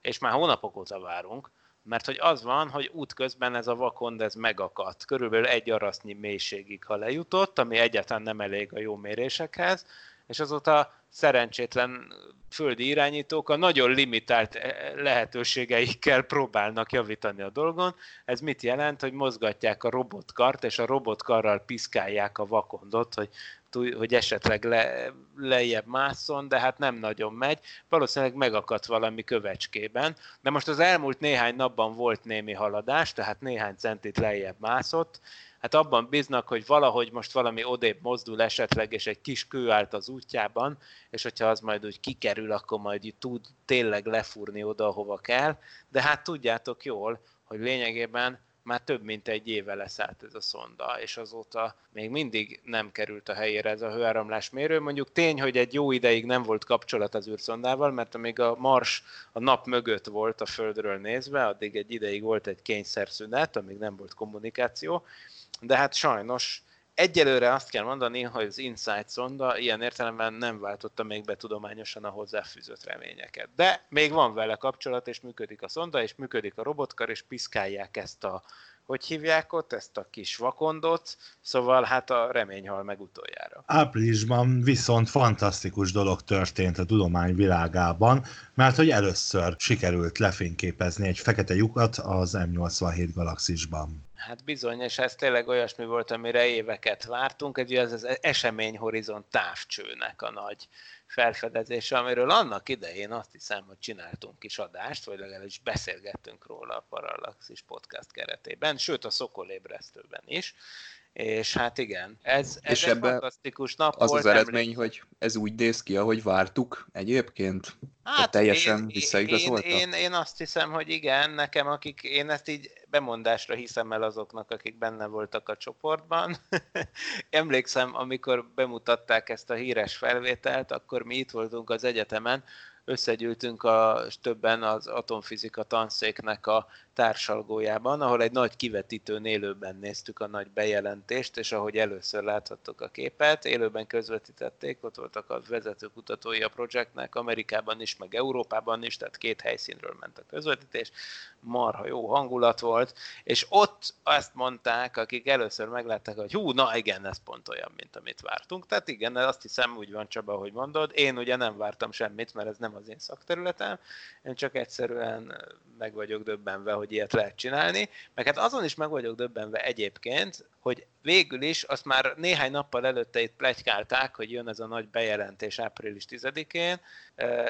és már hónapok óta várunk, mert hogy az van, hogy útközben ez a vakond ez megakadt. Körülbelül egy arasznyi mélységig, ha lejutott, ami egyáltalán nem elég a jó mérésekhez, és azóta szerencsétlen földi irányítók a nagyon limitált eh, lehetőségeikkel próbálnak javítani a dolgon. Ez mit jelent, hogy mozgatják a robotkart, és a robotkarral piszkálják a vakondot, hogy hogy esetleg le, lejjebb másszon, de hát nem nagyon megy. Valószínűleg megakadt valami kövecskében. De most az elmúlt néhány napban volt némi haladás, tehát néhány centit lejjebb mászott. Hát abban bíznak, hogy valahogy most valami odébb mozdul esetleg, és egy kis kő állt az útjában, és hogyha az majd úgy kikerül, akkor majd tud tényleg lefúrni oda, ahova kell. De hát tudjátok jól, hogy lényegében már több mint egy éve leszállt ez a szonda, és azóta még mindig nem került a helyére ez a hőáramlás mérő. Mondjuk tény, hogy egy jó ideig nem volt kapcsolat az űrszondával, mert amíg a Mars a nap mögött volt a Földről nézve, addig egy ideig volt egy kényszerszünet, amíg nem volt kommunikáció, de hát sajnos egyelőre azt kell mondani, hogy az Insight szonda ilyen értelemben nem váltotta még be tudományosan a hozzáfűzött reményeket. De még van vele kapcsolat, és működik a szonda, és működik a robotkar, és piszkálják ezt a, hogy hívják ott, ezt a kis vakondot, szóval hát a remény hal meg utoljára. Áprilisban viszont fantasztikus dolog történt a tudomány világában, mert hogy először sikerült lefényképezni egy fekete lyukat az M87 galaxisban. Hát bizony, és ez tényleg olyasmi volt, amire éveket vártunk, egy az, az eseményhorizont távcsőnek a nagy felfedezése, amiről annak idején azt hiszem, hogy csináltunk kis adást, vagy legalábbis beszélgettünk róla a Parallaxis podcast keretében, sőt a Szokolébresztőben is, és hát igen, ez, ez és egy fantasztikus nap az volt. Az eredmény, emlékszem. hogy ez úgy néz ki, ahogy vártuk egyébként? Hát teljesen én, visszaigazolta? Én, én, én azt hiszem, hogy igen, nekem akik, én ezt így bemondásra hiszem el azoknak, akik benne voltak a csoportban. Emlékszem, amikor bemutatták ezt a híres felvételt, akkor mi itt voltunk az egyetemen, összegyűltünk a, többen az atomfizika tanszéknek a társalgójában, ahol egy nagy kivetítőn élőben néztük a nagy bejelentést, és ahogy először láthattok a képet, élőben közvetítették, ott voltak a vezető kutatói a projektnek, Amerikában is, meg Európában is, tehát két helyszínről ment a közvetítés, marha jó hangulat volt, és ott azt mondták, akik először meglátták, hogy hú, na igen, ez pont olyan, mint amit vártunk. Tehát igen, azt hiszem úgy van Csaba, hogy mondod. Én ugye nem vártam semmit, mert ez nem az én szakterületem, én csak egyszerűen meg vagyok döbbenve, hogy ilyet lehet csinálni, meg hát azon is meg vagyok döbbenve egyébként, hogy végül is azt már néhány nappal előtte itt plegykálták, hogy jön ez a nagy bejelentés április 10-én,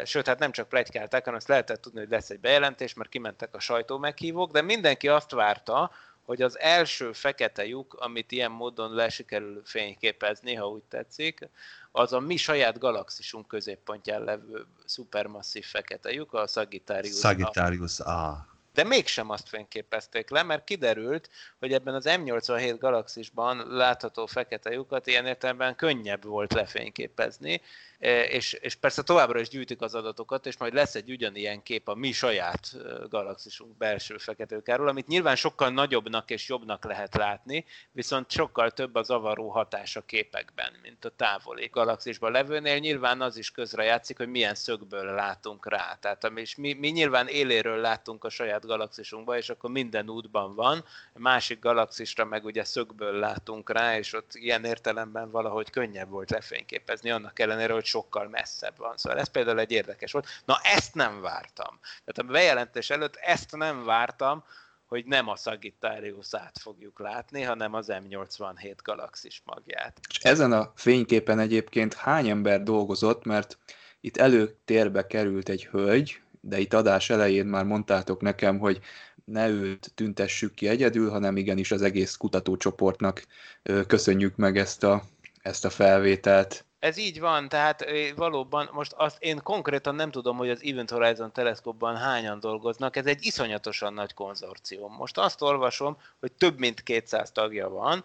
sőt, hát nem csak plegykálták, hanem azt lehetett tudni, hogy lesz egy bejelentés, mert kimentek a sajtó meghívók, de mindenki azt várta, hogy az első fekete lyuk, amit ilyen módon le sikerül fényképezni, ha úgy tetszik, az a mi saját galaxisunk középpontján levő szupermasszív fekete lyuk, a Sagittarius. Sagittarius A de mégsem azt fényképezték le, mert kiderült, hogy ebben az M87 galaxisban látható fekete lyukat ilyen értelemben könnyebb volt lefényképezni, és, és persze továbbra is gyűjtik az adatokat, és majd lesz egy ugyanilyen kép a mi saját e, galaxisunk belső feketőkáról, amit nyilván sokkal nagyobbnak és jobbnak lehet látni, viszont sokkal több az avaró hatás a képekben, mint a távoli galaxisban levőnél. Nyilván az is közrejátszik, hogy milyen szögből látunk rá. Tehát és mi, mi nyilván éléről látunk a saját galaxisunkba, és akkor minden útban van, a másik galaxisra meg ugye szögből látunk rá, és ott ilyen értelemben valahogy könnyebb volt lefényképezni, annak ellenére, hogy sokkal messzebb van. Szóval ez például egy érdekes volt. Na ezt nem vártam. Tehát a bejelentés előtt ezt nem vártam, hogy nem a Sagittarius-át fogjuk látni, hanem az M87 galaxis magját. És ezen a fényképen egyébként hány ember dolgozott, mert itt előtérbe került egy hölgy, de itt adás elején már mondtátok nekem, hogy ne őt tüntessük ki egyedül, hanem igenis az egész kutatócsoportnak köszönjük meg ezt a, ezt a felvételt. Ez így van, tehát valóban most azt én konkrétan nem tudom, hogy az Event Horizon teleszkópban hányan dolgoznak, ez egy iszonyatosan nagy konzorcium. Most azt olvasom, hogy több mint 200 tagja van,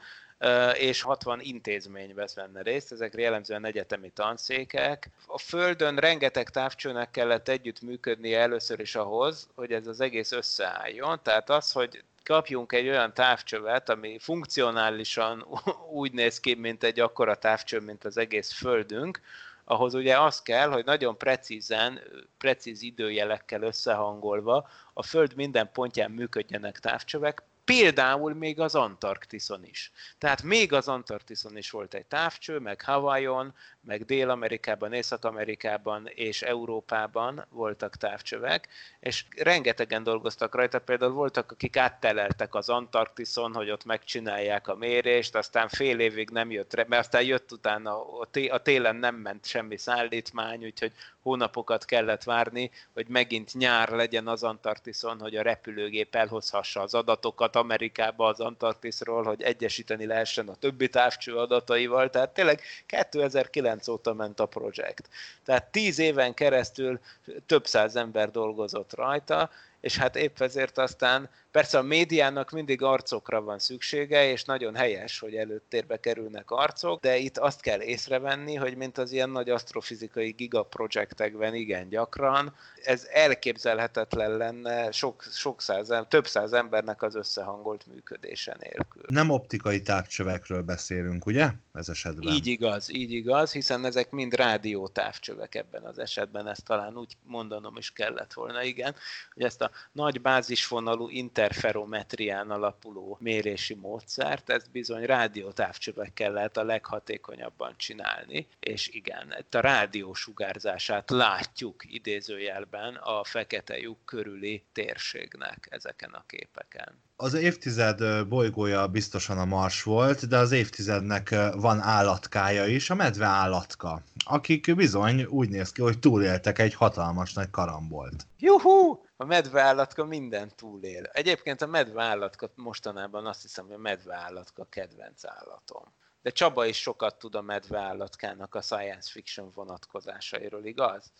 és 60 intézmény vesz benne részt, ezek jellemzően egyetemi tanszékek. A Földön rengeteg távcsőnek kellett együtt működnie először is ahhoz, hogy ez az egész összeálljon. Tehát az, hogy kapjunk egy olyan távcsövet, ami funkcionálisan úgy néz ki, mint egy akkora távcső, mint az egész Földünk, ahhoz ugye az kell, hogy nagyon precízen, precíz időjelekkel összehangolva a Föld minden pontján működjenek távcsövek, Például még az Antarktiszon is. Tehát még az Antarktiszon is volt egy távcső, meg Hawaiion, meg Dél-Amerikában, Észak-Amerikában és Európában voltak távcsövek, és rengetegen dolgoztak rajta, például voltak, akik átteleltek az Antarktiszon, hogy ott megcsinálják a mérést, aztán fél évig nem jött, mert aztán jött utána, a télen nem ment semmi szállítmány, úgyhogy hónapokat kellett várni, hogy megint nyár legyen az Antarktiszon, hogy a repülőgép elhozhassa az adatokat Amerikába az Antarktiszról, hogy egyesíteni lehessen a többi távcső adataival. Tehát tényleg 2009 óta ment a projekt. Tehát tíz éven keresztül több száz ember dolgozott rajta, és hát épp ezért aztán persze a médiának mindig arcokra van szüksége, és nagyon helyes, hogy előttérbe kerülnek arcok, de itt azt kell észrevenni, hogy mint az ilyen nagy asztrofizikai gigaprojektekben igen gyakran, ez elképzelhetetlen lenne sok, sok száz, több száz embernek az összehangolt működése nélkül. Nem optikai távcsövekről beszélünk, ugye? Ez esetben. Így igaz, így igaz, hiszen ezek mind rádió távcsövek ebben az esetben, ezt talán úgy mondanom is kellett volna, igen, hogy ezt a nagy bázisvonalú interferometrián alapuló mérési módszert, ezt bizony rádiótávcsövekkel lehet a leghatékonyabban csinálni, és igen, itt a rádió sugárzását látjuk idézőjelben a fekete lyuk körüli térségnek ezeken a képeken. Az évtized bolygója biztosan a Mars volt, de az évtizednek van állatkája is, a medve állatka, akik bizony úgy néz ki, hogy túléltek egy hatalmas nagy karambolt. Juhú! A medveállatka minden túlél. Egyébként a medveállatka mostanában azt hiszem, hogy a medveállatka kedvenc állatom. De Csaba is sokat tud a medveállatkának a science fiction vonatkozásairól, igaz?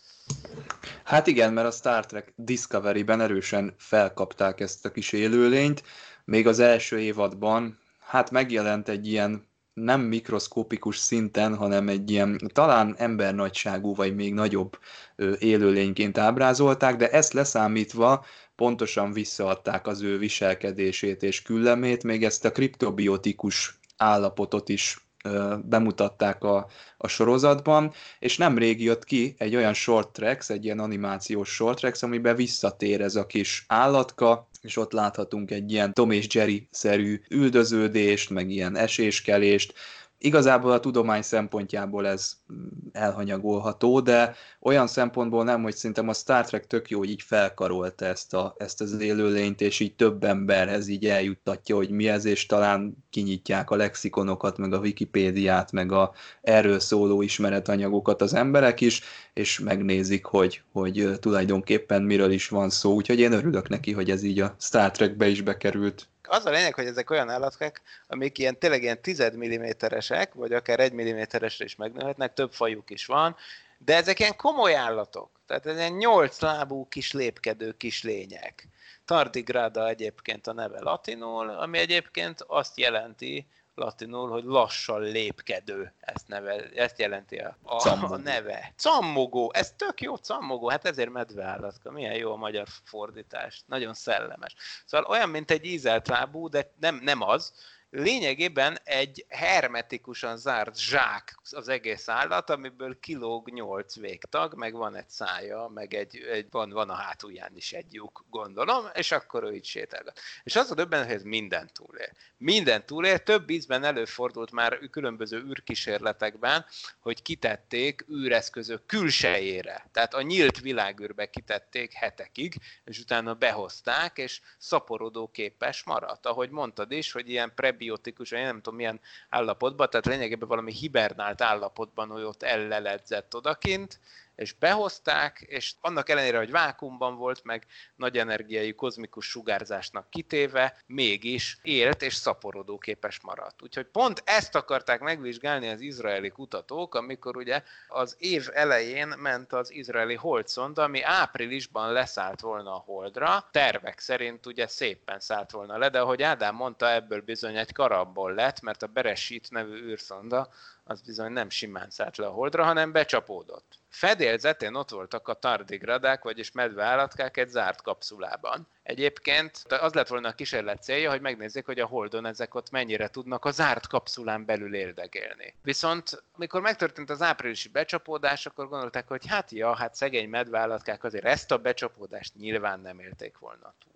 Hát igen, mert a Star Trek Discovery-ben erősen felkapták ezt a kis élőlényt. Még az első évadban, hát megjelent egy ilyen nem mikroszkópikus szinten, hanem egy ilyen talán embernagyságú, vagy még nagyobb élőlényként ábrázolták, de ezt leszámítva pontosan visszaadták az ő viselkedését és küllemét, még ezt a kriptobiotikus állapotot is bemutatták a, a sorozatban, és nemrég jött ki egy olyan short tracks, egy ilyen animációs short tracks, amiben visszatér ez a kis állatka, és ott láthatunk egy ilyen Tom és Jerry-szerű üldöződést, meg ilyen eséskelést, Igazából a tudomány szempontjából ez elhanyagolható, de olyan szempontból nem, hogy szerintem a Star Trek tök jó, hogy így felkarolta ezt, a, ezt az élőlényt, és így több emberhez így eljuttatja, hogy mi ez, és talán kinyitják a lexikonokat, meg a Wikipédiát, meg a erről szóló ismeretanyagokat az emberek is, és megnézik, hogy, hogy tulajdonképpen miről is van szó. Úgyhogy én örülök neki, hogy ez így a Star Trekbe is bekerült. Az a lényeg, hogy ezek olyan állatkák, amik ilyen tényleg ilyen 10 milliméteresek, vagy akár 1 milliméteresre is megnőhetnek, több fajuk is van, de ezek ilyen komoly állatok. Tehát ez ilyen nyolc lábú kis lépkedő kis lények. Tardigrada egyébként a neve latinul, ami egyébként azt jelenti, latinul, hogy lassan lépkedő, ezt, neve, ezt jelenti a, a, a neve. Cammogó, ez tök jó cammogó, hát ezért medveállatka, milyen jó a magyar fordítás, nagyon szellemes. Szóval olyan, mint egy ízelt lábú, de nem, nem az, lényegében egy hermetikusan zárt zsák az egész állat, amiből kilóg nyolc végtag, meg van egy szája, meg egy, egy van, van a hátulján is egy lyuk, gondolom, és akkor ő így sétálgat. És az a döbben, hogy ez minden túlél. Minden túlél, több ízben előfordult már különböző űrkísérletekben, hogy kitették űreszközök külsejére. Tehát a nyílt világűrbe kitették hetekig, és utána behozták, és szaporodó képes maradt. Ahogy mondtad is, hogy ilyen prebi prebiotikus, vagy nem tudom milyen állapotban, tehát lényegében valami hibernált állapotban, hogy ott elleledzett odakint, és behozták, és annak ellenére, hogy vákumban volt, meg nagy energiai kozmikus sugárzásnak kitéve, mégis élt és szaporodó képes maradt. Úgyhogy pont ezt akarták megvizsgálni az izraeli kutatók, amikor ugye az év elején ment az izraeli holdszonda, ami áprilisban leszállt volna a holdra, tervek szerint ugye szépen szállt volna le, de ahogy Ádám mondta, ebből bizony egy karabból lett, mert a Beresít nevű űrszonda az bizony nem simán szállt le a holdra, hanem becsapódott. Fedélzetén ott voltak a tardigradák, vagyis medveállatkák egy zárt kapszulában. Egyébként az lett volna a kísérlet célja, hogy megnézzék, hogy a Holdon ezek ott mennyire tudnak a zárt kapszulán belül érdegélni. Viszont amikor megtörtént az áprilisi becsapódás, akkor gondolták, hogy hát ja, hát szegény medveállatkák azért ezt a becsapódást nyilván nem élték volna túl.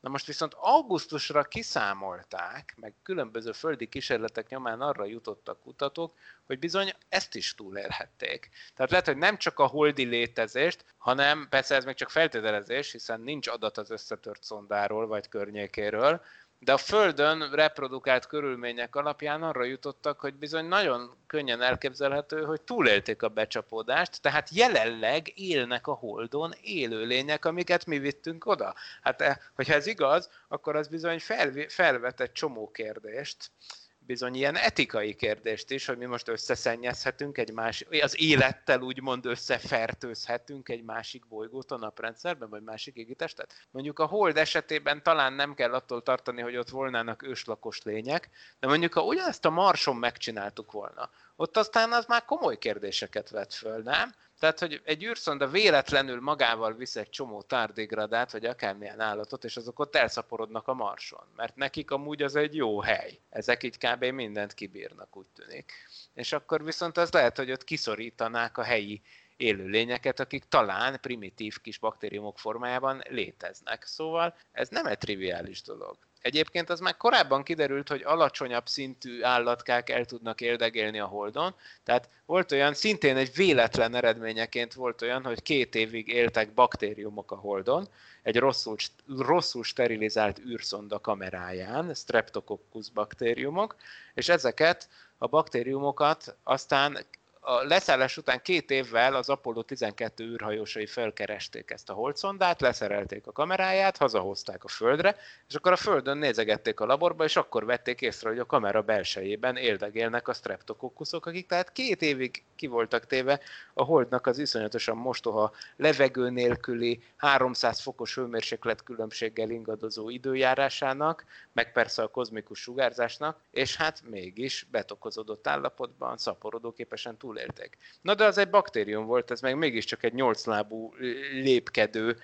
Na most viszont augusztusra kiszámolták, meg különböző földi kísérletek nyomán arra jutottak kutatók, hogy bizony ezt is túlélhették. Tehát lehet, hogy nem csak a holdi létezést, hanem persze ez még csak feltételezés, hiszen nincs adat az összetört szondáról vagy környékéről, de a Földön reprodukált körülmények alapján arra jutottak, hogy bizony nagyon könnyen elképzelhető, hogy túlélték a becsapódást, tehát jelenleg élnek a Holdon élőlények, amiket mi vittünk oda. Hát eh, hogyha ez igaz, akkor az bizony felvet egy csomó kérdést, bizony ilyen etikai kérdést is, hogy mi most összeszennyezhetünk egy másik, az élettel úgymond összefertőzhetünk egy másik bolygót a naprendszerben, vagy másik égitestet. Mondjuk a Hold esetében talán nem kell attól tartani, hogy ott volnának őslakos lények, de mondjuk ha ugyanezt a Marson megcsináltuk volna, ott aztán az már komoly kérdéseket vet föl, nem? Tehát, hogy egy űrszonda véletlenül magával visz egy csomó tárdégradát, vagy akármilyen állatot, és azok ott elszaporodnak a marson. Mert nekik amúgy az egy jó hely. Ezek így kb. mindent kibírnak, úgy tűnik. És akkor viszont az lehet, hogy ott kiszorítanák a helyi élőlényeket, akik talán primitív kis baktériumok formájában léteznek. Szóval ez nem egy triviális dolog. Egyébként az már korábban kiderült, hogy alacsonyabb szintű állatkák el tudnak érdegélni a Holdon, tehát volt olyan, szintén egy véletlen eredményeként volt olyan, hogy két évig éltek baktériumok a Holdon, egy rosszul, rosszul sterilizált űrszonda kameráján, Streptococcus baktériumok, és ezeket a baktériumokat aztán a leszállás után két évvel az Apollo 12 űrhajósai felkeresték ezt a holdszondát, leszerelték a kameráját, hazahozták a Földre, és akkor a Földön nézegették a laborba, és akkor vették észre, hogy a kamera belsejében éldegélnek a streptokokkuszok, akik tehát két évig ki voltak téve a holdnak az iszonyatosan mostoha levegő nélküli 300 fokos hőmérséklet különbséggel ingadozó időjárásának, meg persze a kozmikus sugárzásnak, és hát mégis betokozódott állapotban, szaporodóképesen túl túlélték. Na de az egy baktérium volt, ez meg mégiscsak egy nyolclábú lépkedő,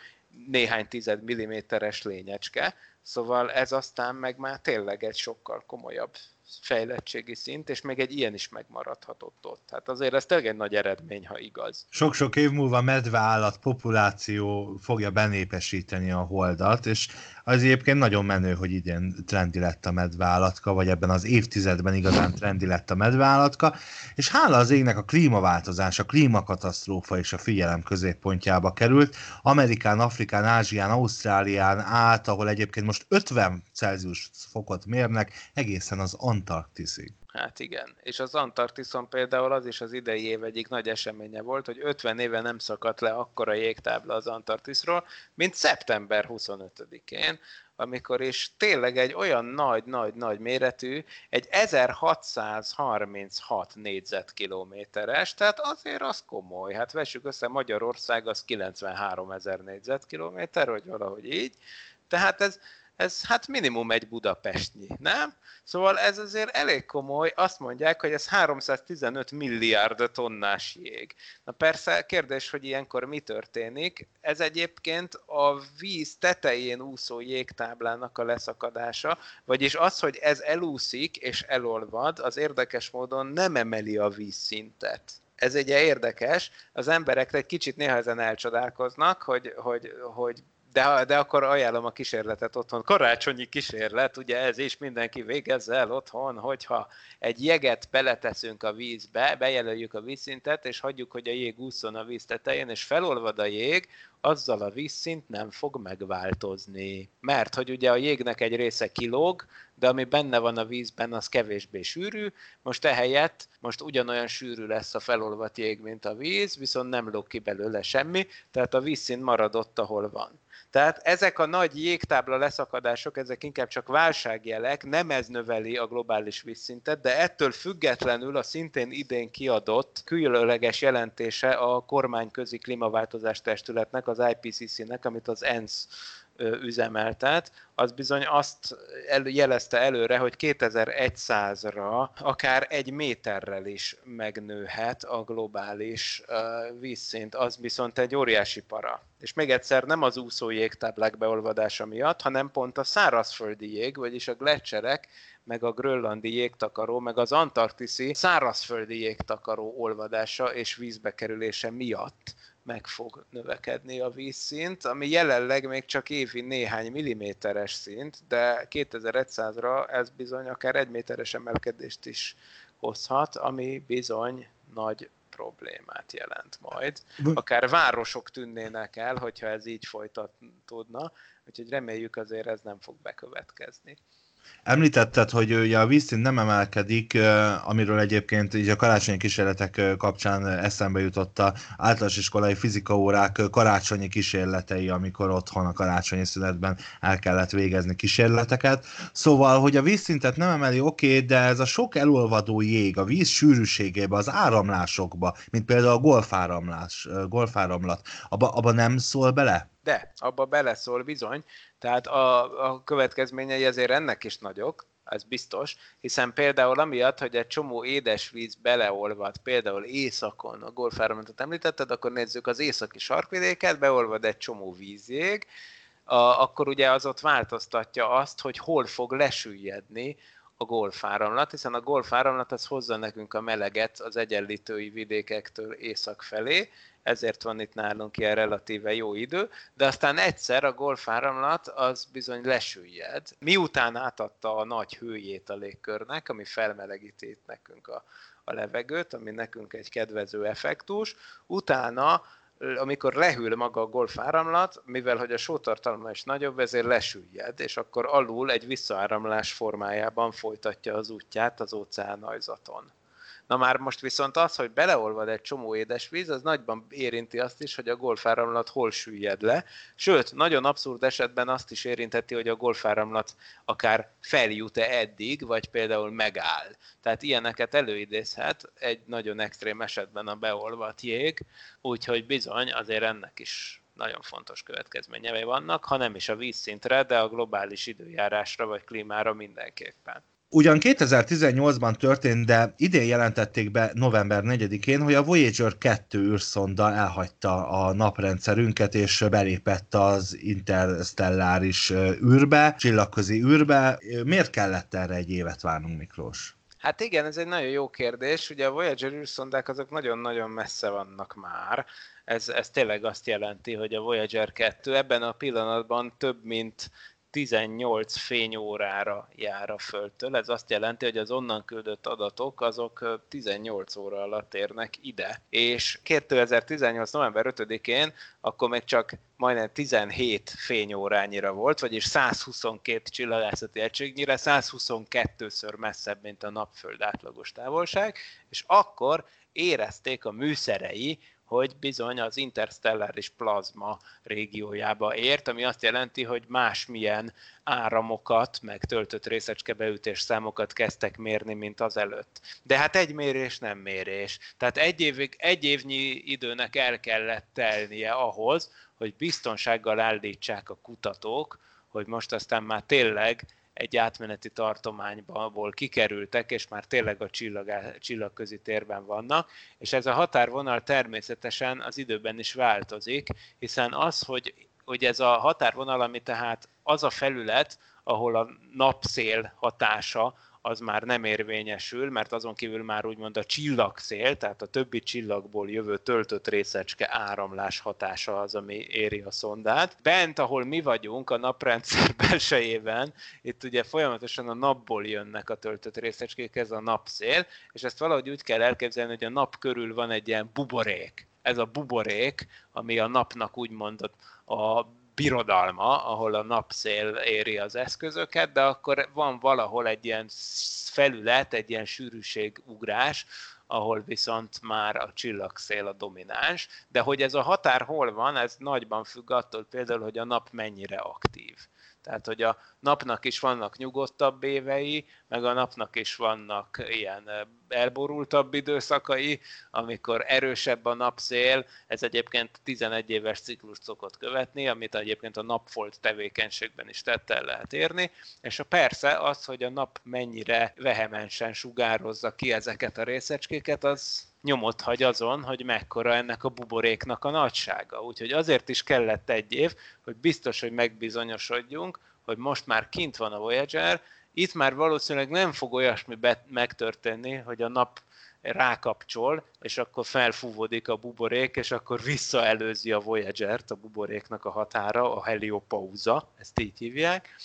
néhány tized milliméteres lényecske, szóval ez aztán meg már tényleg egy sokkal komolyabb fejlettségi szint, és még egy ilyen is megmaradhatott ott. Hát azért ez tényleg egy nagy eredmény, ha igaz. Sok-sok év múlva medveállat populáció fogja benépesíteni a holdat, és az egyébként nagyon menő, hogy idén trendi lett a medveállatka, vagy ebben az évtizedben igazán trendi lett a medveállatka, és hála az égnek a klímaváltozás, a klímakatasztrófa és a figyelem középpontjába került. Amerikán, Afrikán, Ázsián, Ausztrálián át, ahol egyébként most 50 Celsius fokot mérnek, egészen az Antarktiszig. Hát igen. És az Antarktiszon például az is az idei év egyik nagy eseménye volt, hogy 50 éve nem szakadt le akkora jégtábla az Antarktiszról, mint szeptember 25-én, amikor is tényleg egy olyan nagy-nagy-nagy méretű, egy 1636 négyzetkilométeres, tehát azért az komoly. Hát vessük össze, Magyarország az 93 ezer négyzetkilométer, vagy valahogy így. Tehát ez, ez hát minimum egy Budapestnyi, nem? Szóval ez azért elég komoly, azt mondják, hogy ez 315 milliárd tonnás jég. Na persze, kérdés, hogy ilyenkor mi történik. Ez egyébként a víz tetején úszó jégtáblának a leszakadása, vagyis az, hogy ez elúszik és elolvad, az érdekes módon nem emeli a vízszintet ez ugye érdekes, az emberek egy kicsit néha ezen elcsodálkoznak, hogy, hogy, hogy de, de akkor ajánlom a kísérletet otthon. Karácsonyi kísérlet, ugye ez is mindenki végezze el otthon, hogyha egy jeget beleteszünk a vízbe, bejelöljük a vízszintet, és hagyjuk, hogy a jég úszon a víz tetején, és felolvad a jég, azzal a vízszint nem fog megváltozni. Mert hogy ugye a jégnek egy része kilóg, de ami benne van a vízben, az kevésbé sűrű, most ehelyett most ugyanolyan sűrű lesz a felolvat jég, mint a víz, viszont nem lóg ki belőle semmi, tehát a vízszint maradott, ahol van. Tehát ezek a nagy jégtábla leszakadások, ezek inkább csak válságjelek, nem ez növeli a globális vízszintet, de ettől függetlenül a szintén idén kiadott különleges jelentése a kormányközi klímaváltozás testületnek, az IPCC-nek, amit az ENSZ üzemeltet, az bizony azt jelezte előre, hogy 2100-ra akár egy méterrel is megnőhet a globális vízszint, az viszont egy óriási para. És még egyszer nem az úszó jégtáblák beolvadása miatt, hanem pont a szárazföldi jég, vagyis a gletszerek, meg a grönlandi jégtakaró, meg az antarktiszi szárazföldi jégtakaró olvadása és vízbekerülése miatt meg fog növekedni a vízszint, ami jelenleg még csak évi néhány milliméteres szint, de 2100-ra ez bizony akár egy méteres emelkedést is hozhat, ami bizony nagy problémát jelent majd. Akár városok tűnnének el, hogyha ez így folytatódna, úgyhogy reméljük azért ez nem fog bekövetkezni. Említetted, hogy ugye a vízszint nem emelkedik, amiről egyébként így a karácsonyi kísérletek kapcsán eszembe jutott a általános iskolai fizikaórák karácsonyi kísérletei, amikor otthon a karácsonyi szünetben el kellett végezni kísérleteket. Szóval, hogy a vízszintet nem emeli, oké, okay, de ez a sok elolvadó jég a víz sűrűségébe, az áramlásokba, mint például a golfáramlás, golfáramlat, abba, abba nem szól bele? De, abba beleszól bizony, tehát a, a következményei azért ennek is nagyok, ez biztos, hiszen például amiatt, hogy egy csomó édesvíz beleolvad, például északon, a golfáramlatot említetted, akkor nézzük az északi sarkvidéket, beolvad egy csomó vízjég, a, akkor ugye az ott változtatja azt, hogy hol fog lesüllyedni a golfáramlat, hiszen a golfáramlat az hozza nekünk a meleget az egyenlítői vidékektől észak felé, ezért van itt nálunk ilyen relatíve jó idő, de aztán egyszer a golfáramlat az bizony lesüllyed. Miután átadta a nagy hőjét a légkörnek, ami felmelegíti nekünk a, a levegőt, ami nekünk egy kedvező effektus, utána amikor lehűl maga a golfáramlat, mivel hogy a sótartalma is nagyobb, ezért lesüllyed, és akkor alul egy visszaáramlás formájában folytatja az útját az óceánajzaton. Na már most viszont az, hogy beleolvad egy csomó édesvíz, az nagyban érinti azt is, hogy a golfáramlat hol süllyed le. Sőt, nagyon abszurd esetben azt is érintheti, hogy a golfáramlat akár feljut-e eddig, vagy például megáll. Tehát ilyeneket előidézhet egy nagyon extrém esetben a beolvat jég, úgyhogy bizony azért ennek is nagyon fontos következményei vannak, ha nem is a vízszintre, de a globális időjárásra vagy klímára mindenképpen. Ugyan 2018-ban történt, de idén jelentették be november 4-én, hogy a Voyager 2 űrszonda elhagyta a naprendszerünket, és belépett az interstelláris űrbe, csillagközi űrbe. Miért kellett erre egy évet várnunk, Miklós? Hát igen, ez egy nagyon jó kérdés. Ugye a Voyager űrszondák azok nagyon-nagyon messze vannak már. Ez, ez tényleg azt jelenti, hogy a Voyager 2 ebben a pillanatban több mint 18 fényórára jár a Földtől. Ez azt jelenti, hogy az onnan küldött adatok azok 18 óra alatt érnek ide. És 2018. november 5-én akkor még csak majdnem 17 fényórányira volt, vagyis 122 csillagászati egységnyire, 122-ször messzebb, mint a napföld átlagos távolság, és akkor érezték a műszerei, hogy bizony az interstelláris plazma régiójába ért, ami azt jelenti, hogy másmilyen áramokat, meg töltött részecskebeütés számokat kezdtek mérni, mint az előtt. De hát egy mérés nem mérés. Tehát egy, évig, egy évnyi időnek el kellett telnie ahhoz, hogy biztonsággal állítsák a kutatók, hogy most aztán már tényleg egy átmeneti tartományból kikerültek, és már tényleg a csillag, csillagközi térben vannak, és ez a határvonal természetesen az időben is változik, hiszen az, hogy, hogy ez a határvonal, ami tehát az a felület, ahol a napszél hatása az már nem érvényesül, mert azon kívül már úgymond a csillagszél, tehát a többi csillagból jövő töltött részecske áramlás hatása az, ami éri a szondát. Bent, ahol mi vagyunk, a naprendszer belsejében, itt ugye folyamatosan a napból jönnek a töltött részecskék, ez a napszél, és ezt valahogy úgy kell elképzelni, hogy a nap körül van egy ilyen buborék. Ez a buborék, ami a napnak úgymond a birodalma, ahol a napszél éri az eszközöket, de akkor van valahol egy ilyen felület, egy ilyen sűrűségugrás, ahol viszont már a csillagszél a domináns, de hogy ez a határ hol van, ez nagyban függ attól például, hogy a nap mennyire aktív. Tehát, hogy a napnak is vannak nyugodtabb évei, meg a napnak is vannak ilyen elborultabb időszakai, amikor erősebb a napszél, ez egyébként 11 éves ciklus szokott követni, amit egyébként a napfolt tevékenységben is tette el lehet érni, és a persze az, hogy a nap mennyire vehemensen sugározza ki ezeket a részecskéket, az nyomot hagy azon, hogy mekkora ennek a buboréknak a nagysága. Úgyhogy azért is kellett egy év, hogy biztos, hogy megbizonyosodjunk, hogy most már kint van a Voyager, itt már valószínűleg nem fog olyasmi be- megtörténni, hogy a nap rákapcsol, és akkor felfúvódik a buborék, és akkor visszaelőzi a Voyager-t, a buboréknak a határa, a heliopauza, ezt így hívják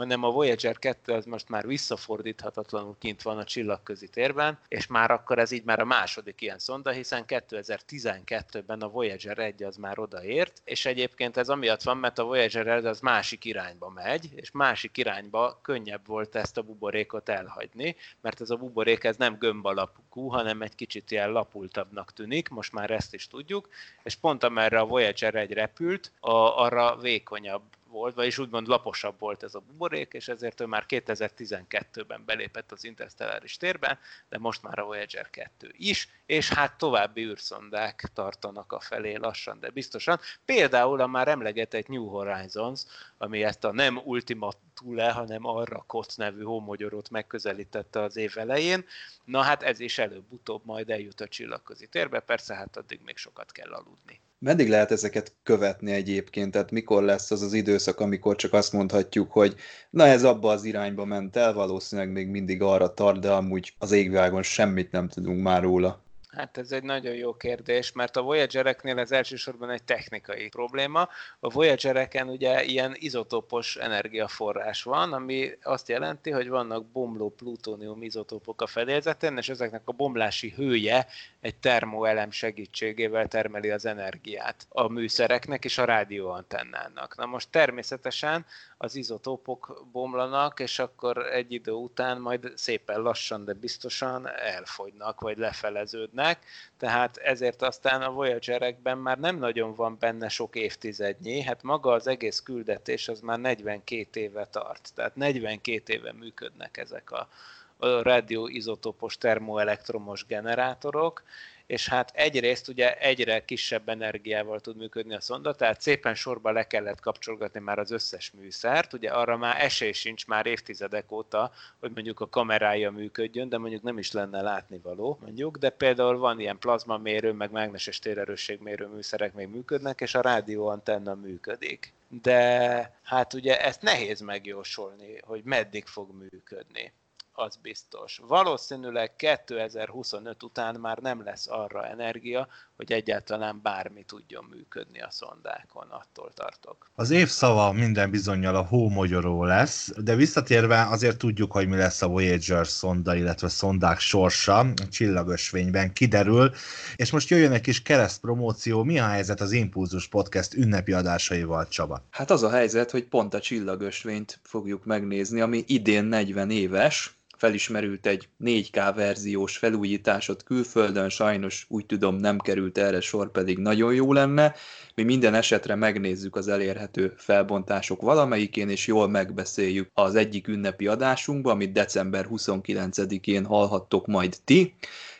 hanem a Voyager 2 az most már visszafordíthatatlanul kint van a csillagközi térben, és már akkor ez így már a második ilyen szonda, hiszen 2012-ben a Voyager 1 az már odaért, és egyébként ez amiatt van, mert a Voyager 1 az másik irányba megy, és másik irányba könnyebb volt ezt a buborékot elhagyni, mert ez a buborék ez nem gömb alapú, hanem egy kicsit ilyen lapultabbnak tűnik, most már ezt is tudjuk, és pont amerre a Voyager 1 repült, a, arra vékonyabb volt, vagyis úgymond laposabb volt ez a buborék, és ezért ő már 2012-ben belépett az interstelláris térben, de most már a Voyager 2 is, és hát további űrszondák tartanak a felé lassan, de biztosan. Például a már emlegetett New Horizons, ami ezt a nem Ultima Thule, hanem arra Kot nevű homogyorot megközelítette az év elején. Na hát ez is előbb-utóbb majd eljut a csillagközi térbe, persze hát addig még sokat kell aludni. Meddig lehet ezeket követni egyébként? Tehát mikor lesz az az időszak, amikor csak azt mondhatjuk, hogy na ez abba az irányba ment el, valószínűleg még mindig arra tart, de amúgy az égvilágon semmit nem tudunk már róla. Hát ez egy nagyon jó kérdés, mert a Voyagereknél ez elsősorban egy technikai probléma. A Voyagereken ugye ilyen izotópos energiaforrás van, ami azt jelenti, hogy vannak bomló plutónium izotópok a fedélzeten, és ezeknek a bomlási hője egy termoelem segítségével termeli az energiát a műszereknek és a rádióantennának. Na most természetesen az izotópok bomlanak, és akkor egy idő után majd szépen lassan, de biztosan elfogynak, vagy lefeleződnek, tehát ezért aztán a Voyagerekben már nem nagyon van benne sok évtizednyi, hát maga az egész küldetés az már 42 éve tart, tehát 42 éve működnek ezek a, a radioizotopos termoelektromos generátorok, és hát egyrészt ugye egyre kisebb energiával tud működni a szonda, tehát szépen sorba le kellett kapcsolgatni már az összes műszert, ugye arra már esély sincs már évtizedek óta, hogy mondjuk a kamerája működjön, de mondjuk nem is lenne látnivaló, mondjuk, de például van ilyen plazmamérő, meg mágneses térerősségmérő műszerek még működnek, és a rádióantenna működik. De hát ugye ezt nehéz megjósolni, hogy meddig fog működni az biztos. Valószínűleg 2025 után már nem lesz arra energia, hogy egyáltalán bármi tudjon működni a szondákon, attól tartok. Az év szava minden bizonyal a hómogyoró lesz, de visszatérve azért tudjuk, hogy mi lesz a Voyager szonda, illetve szondák sorsa, a csillagösvényben kiderül, és most jöjjön egy kis kereszt promóció, mi a helyzet az Impulzus Podcast ünnepi adásaival, Csaba? Hát az a helyzet, hogy pont a csillagösvényt fogjuk megnézni, ami idén 40 éves, felismerült egy 4K verziós felújításot külföldön, sajnos úgy tudom nem került erre sor, pedig nagyon jó lenne. Mi minden esetre megnézzük az elérhető felbontások valamelyikén, és jól megbeszéljük az egyik ünnepi adásunkban, amit december 29-én hallhattok majd ti,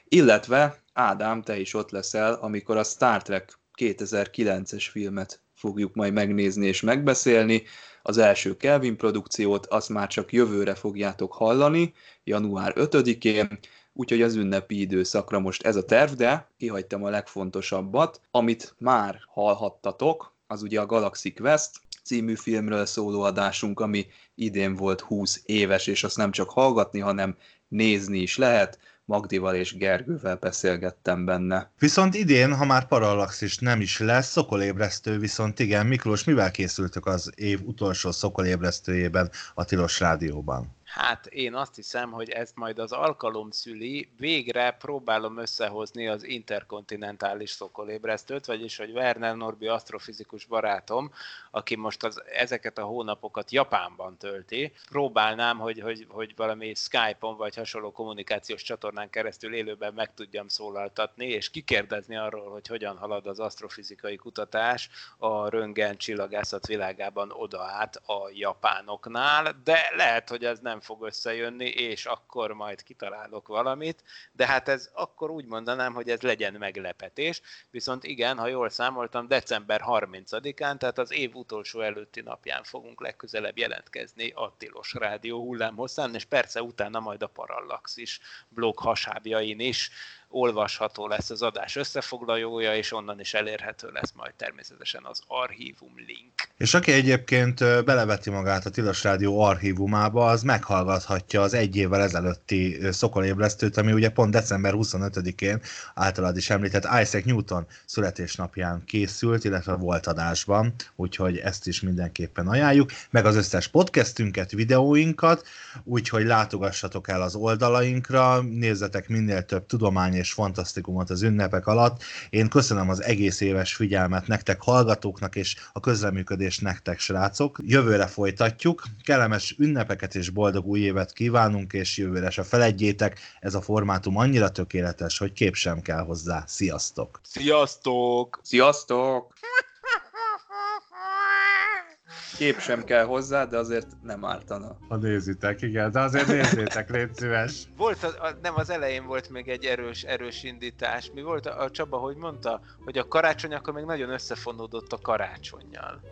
illetve Ádám, te is ott leszel, amikor a Star Trek 2009-es filmet fogjuk majd megnézni és megbeszélni. Az első Kelvin produkciót, azt már csak jövőre fogjátok hallani, január 5-én, úgyhogy az ünnepi időszakra most ez a terv, de kihagytam a legfontosabbat, amit már hallhattatok, az ugye a Galaxy Quest című filmről szóló adásunk, ami idén volt 20 éves, és azt nem csak hallgatni, hanem nézni is lehet. Magdival és Gergővel beszélgettem benne. Viszont idén, ha már Parallaxis nem is lesz, szokolébresztő viszont igen. Miklós, mivel készültök az év utolsó szokolébresztőjében a Tilos Rádióban? Hát én azt hiszem, hogy ezt majd az alkalom szüli. Végre próbálom összehozni az interkontinentális szokolébresztőt, vagyis hogy Werner Norbi asztrofizikus barátom, aki most az, ezeket a hónapokat Japánban tölti, próbálnám, hogy, hogy, hogy valami Skype-on vagy hasonló kommunikációs csatornán keresztül élőben meg tudjam szólaltatni, és kikérdezni arról, hogy hogyan halad az asztrofizikai kutatás a röngen csillagászat világában oda át a japánoknál, de lehet, hogy ez nem fog összejönni, és akkor majd kitalálok valamit, de hát ez akkor úgy mondanám, hogy ez legyen meglepetés, viszont igen, ha jól számoltam, december 30-án, tehát az év utolsó előtti napján fogunk legközelebb jelentkezni a Tilos Rádió hullámhosszán, és persze utána majd a Parallaxis blog hasábjain is olvasható lesz az adás összefoglalója, és onnan is elérhető lesz majd természetesen az archívum link. És aki egyébként beleveti magát a Tilos Rádió archívumába, az meghallgathatja az egy évvel ezelőtti szokolébresztőt, ami ugye pont december 25-én általad is említett Isaac Newton születésnapján készült, illetve volt adásban, úgyhogy ezt is mindenképpen ajánljuk, meg az összes podcastünket, videóinkat, úgyhogy látogassatok el az oldalainkra, nézzetek minél több tudomány és fantasztikumot az ünnepek alatt. Én köszönöm az egész éves figyelmet nektek, hallgatóknak és a közreműködés nektek, srácok. Jövőre folytatjuk, kellemes ünnepeket és boldog új évet kívánunk, és jövőre se feledjétek, ez a formátum annyira tökéletes, hogy kép sem kell hozzá. Sziasztok! Sziasztok! Sziasztok! Kép sem kell hozzá, de azért nem ártana. Ha nézitek, igen, de azért nézzétek, légy szíves. Volt, a, a, nem az elején volt még egy erős, erős indítás. Mi volt a, a Csaba, hogy mondta, hogy a karácsony akkor még nagyon összefonódott a karácsonyjal.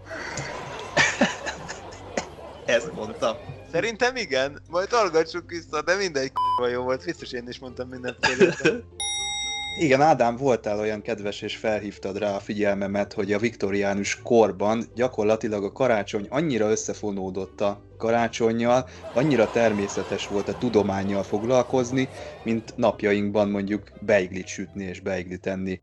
Ezt mondtam. Szerintem igen, majd hallgassuk vissza, de mindegy k***a jó volt, biztos én is mondtam mindenféle. Igen, Ádám, voltál olyan kedves, és felhívtad rá a figyelmemet, hogy a viktoriánus korban gyakorlatilag a karácsony annyira összefonódott a karácsonyjal, annyira természetes volt a tudományjal foglalkozni, mint napjainkban mondjuk beiglit sütni és beiglit enni.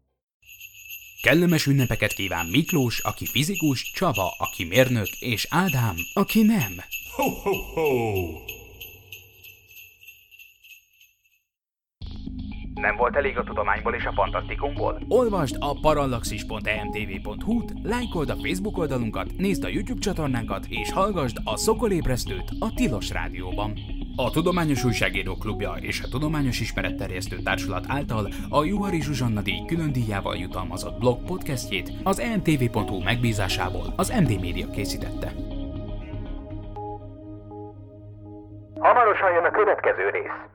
Kellemes ünnepeket kíván Miklós, aki fizikus, Csaba, aki mérnök, és Ádám, aki nem. Ho, ho, ho! Nem volt elég a tudományból és a fantasztikumból? Olvasd a parallaxis.emtv.hu-t, lájkold a Facebook oldalunkat, nézd a YouTube csatornánkat, és hallgassd a Szokolébresztőt a Tilos Rádióban. A Tudományos Újságíró Klubja és a Tudományos Ismeretterjesztő Társulat által a Juhari Zsuzsanna díj külön díjával jutalmazott blog podcastjét az emtv.hu megbízásából az MD Media készítette. Hamarosan jön a következő rész.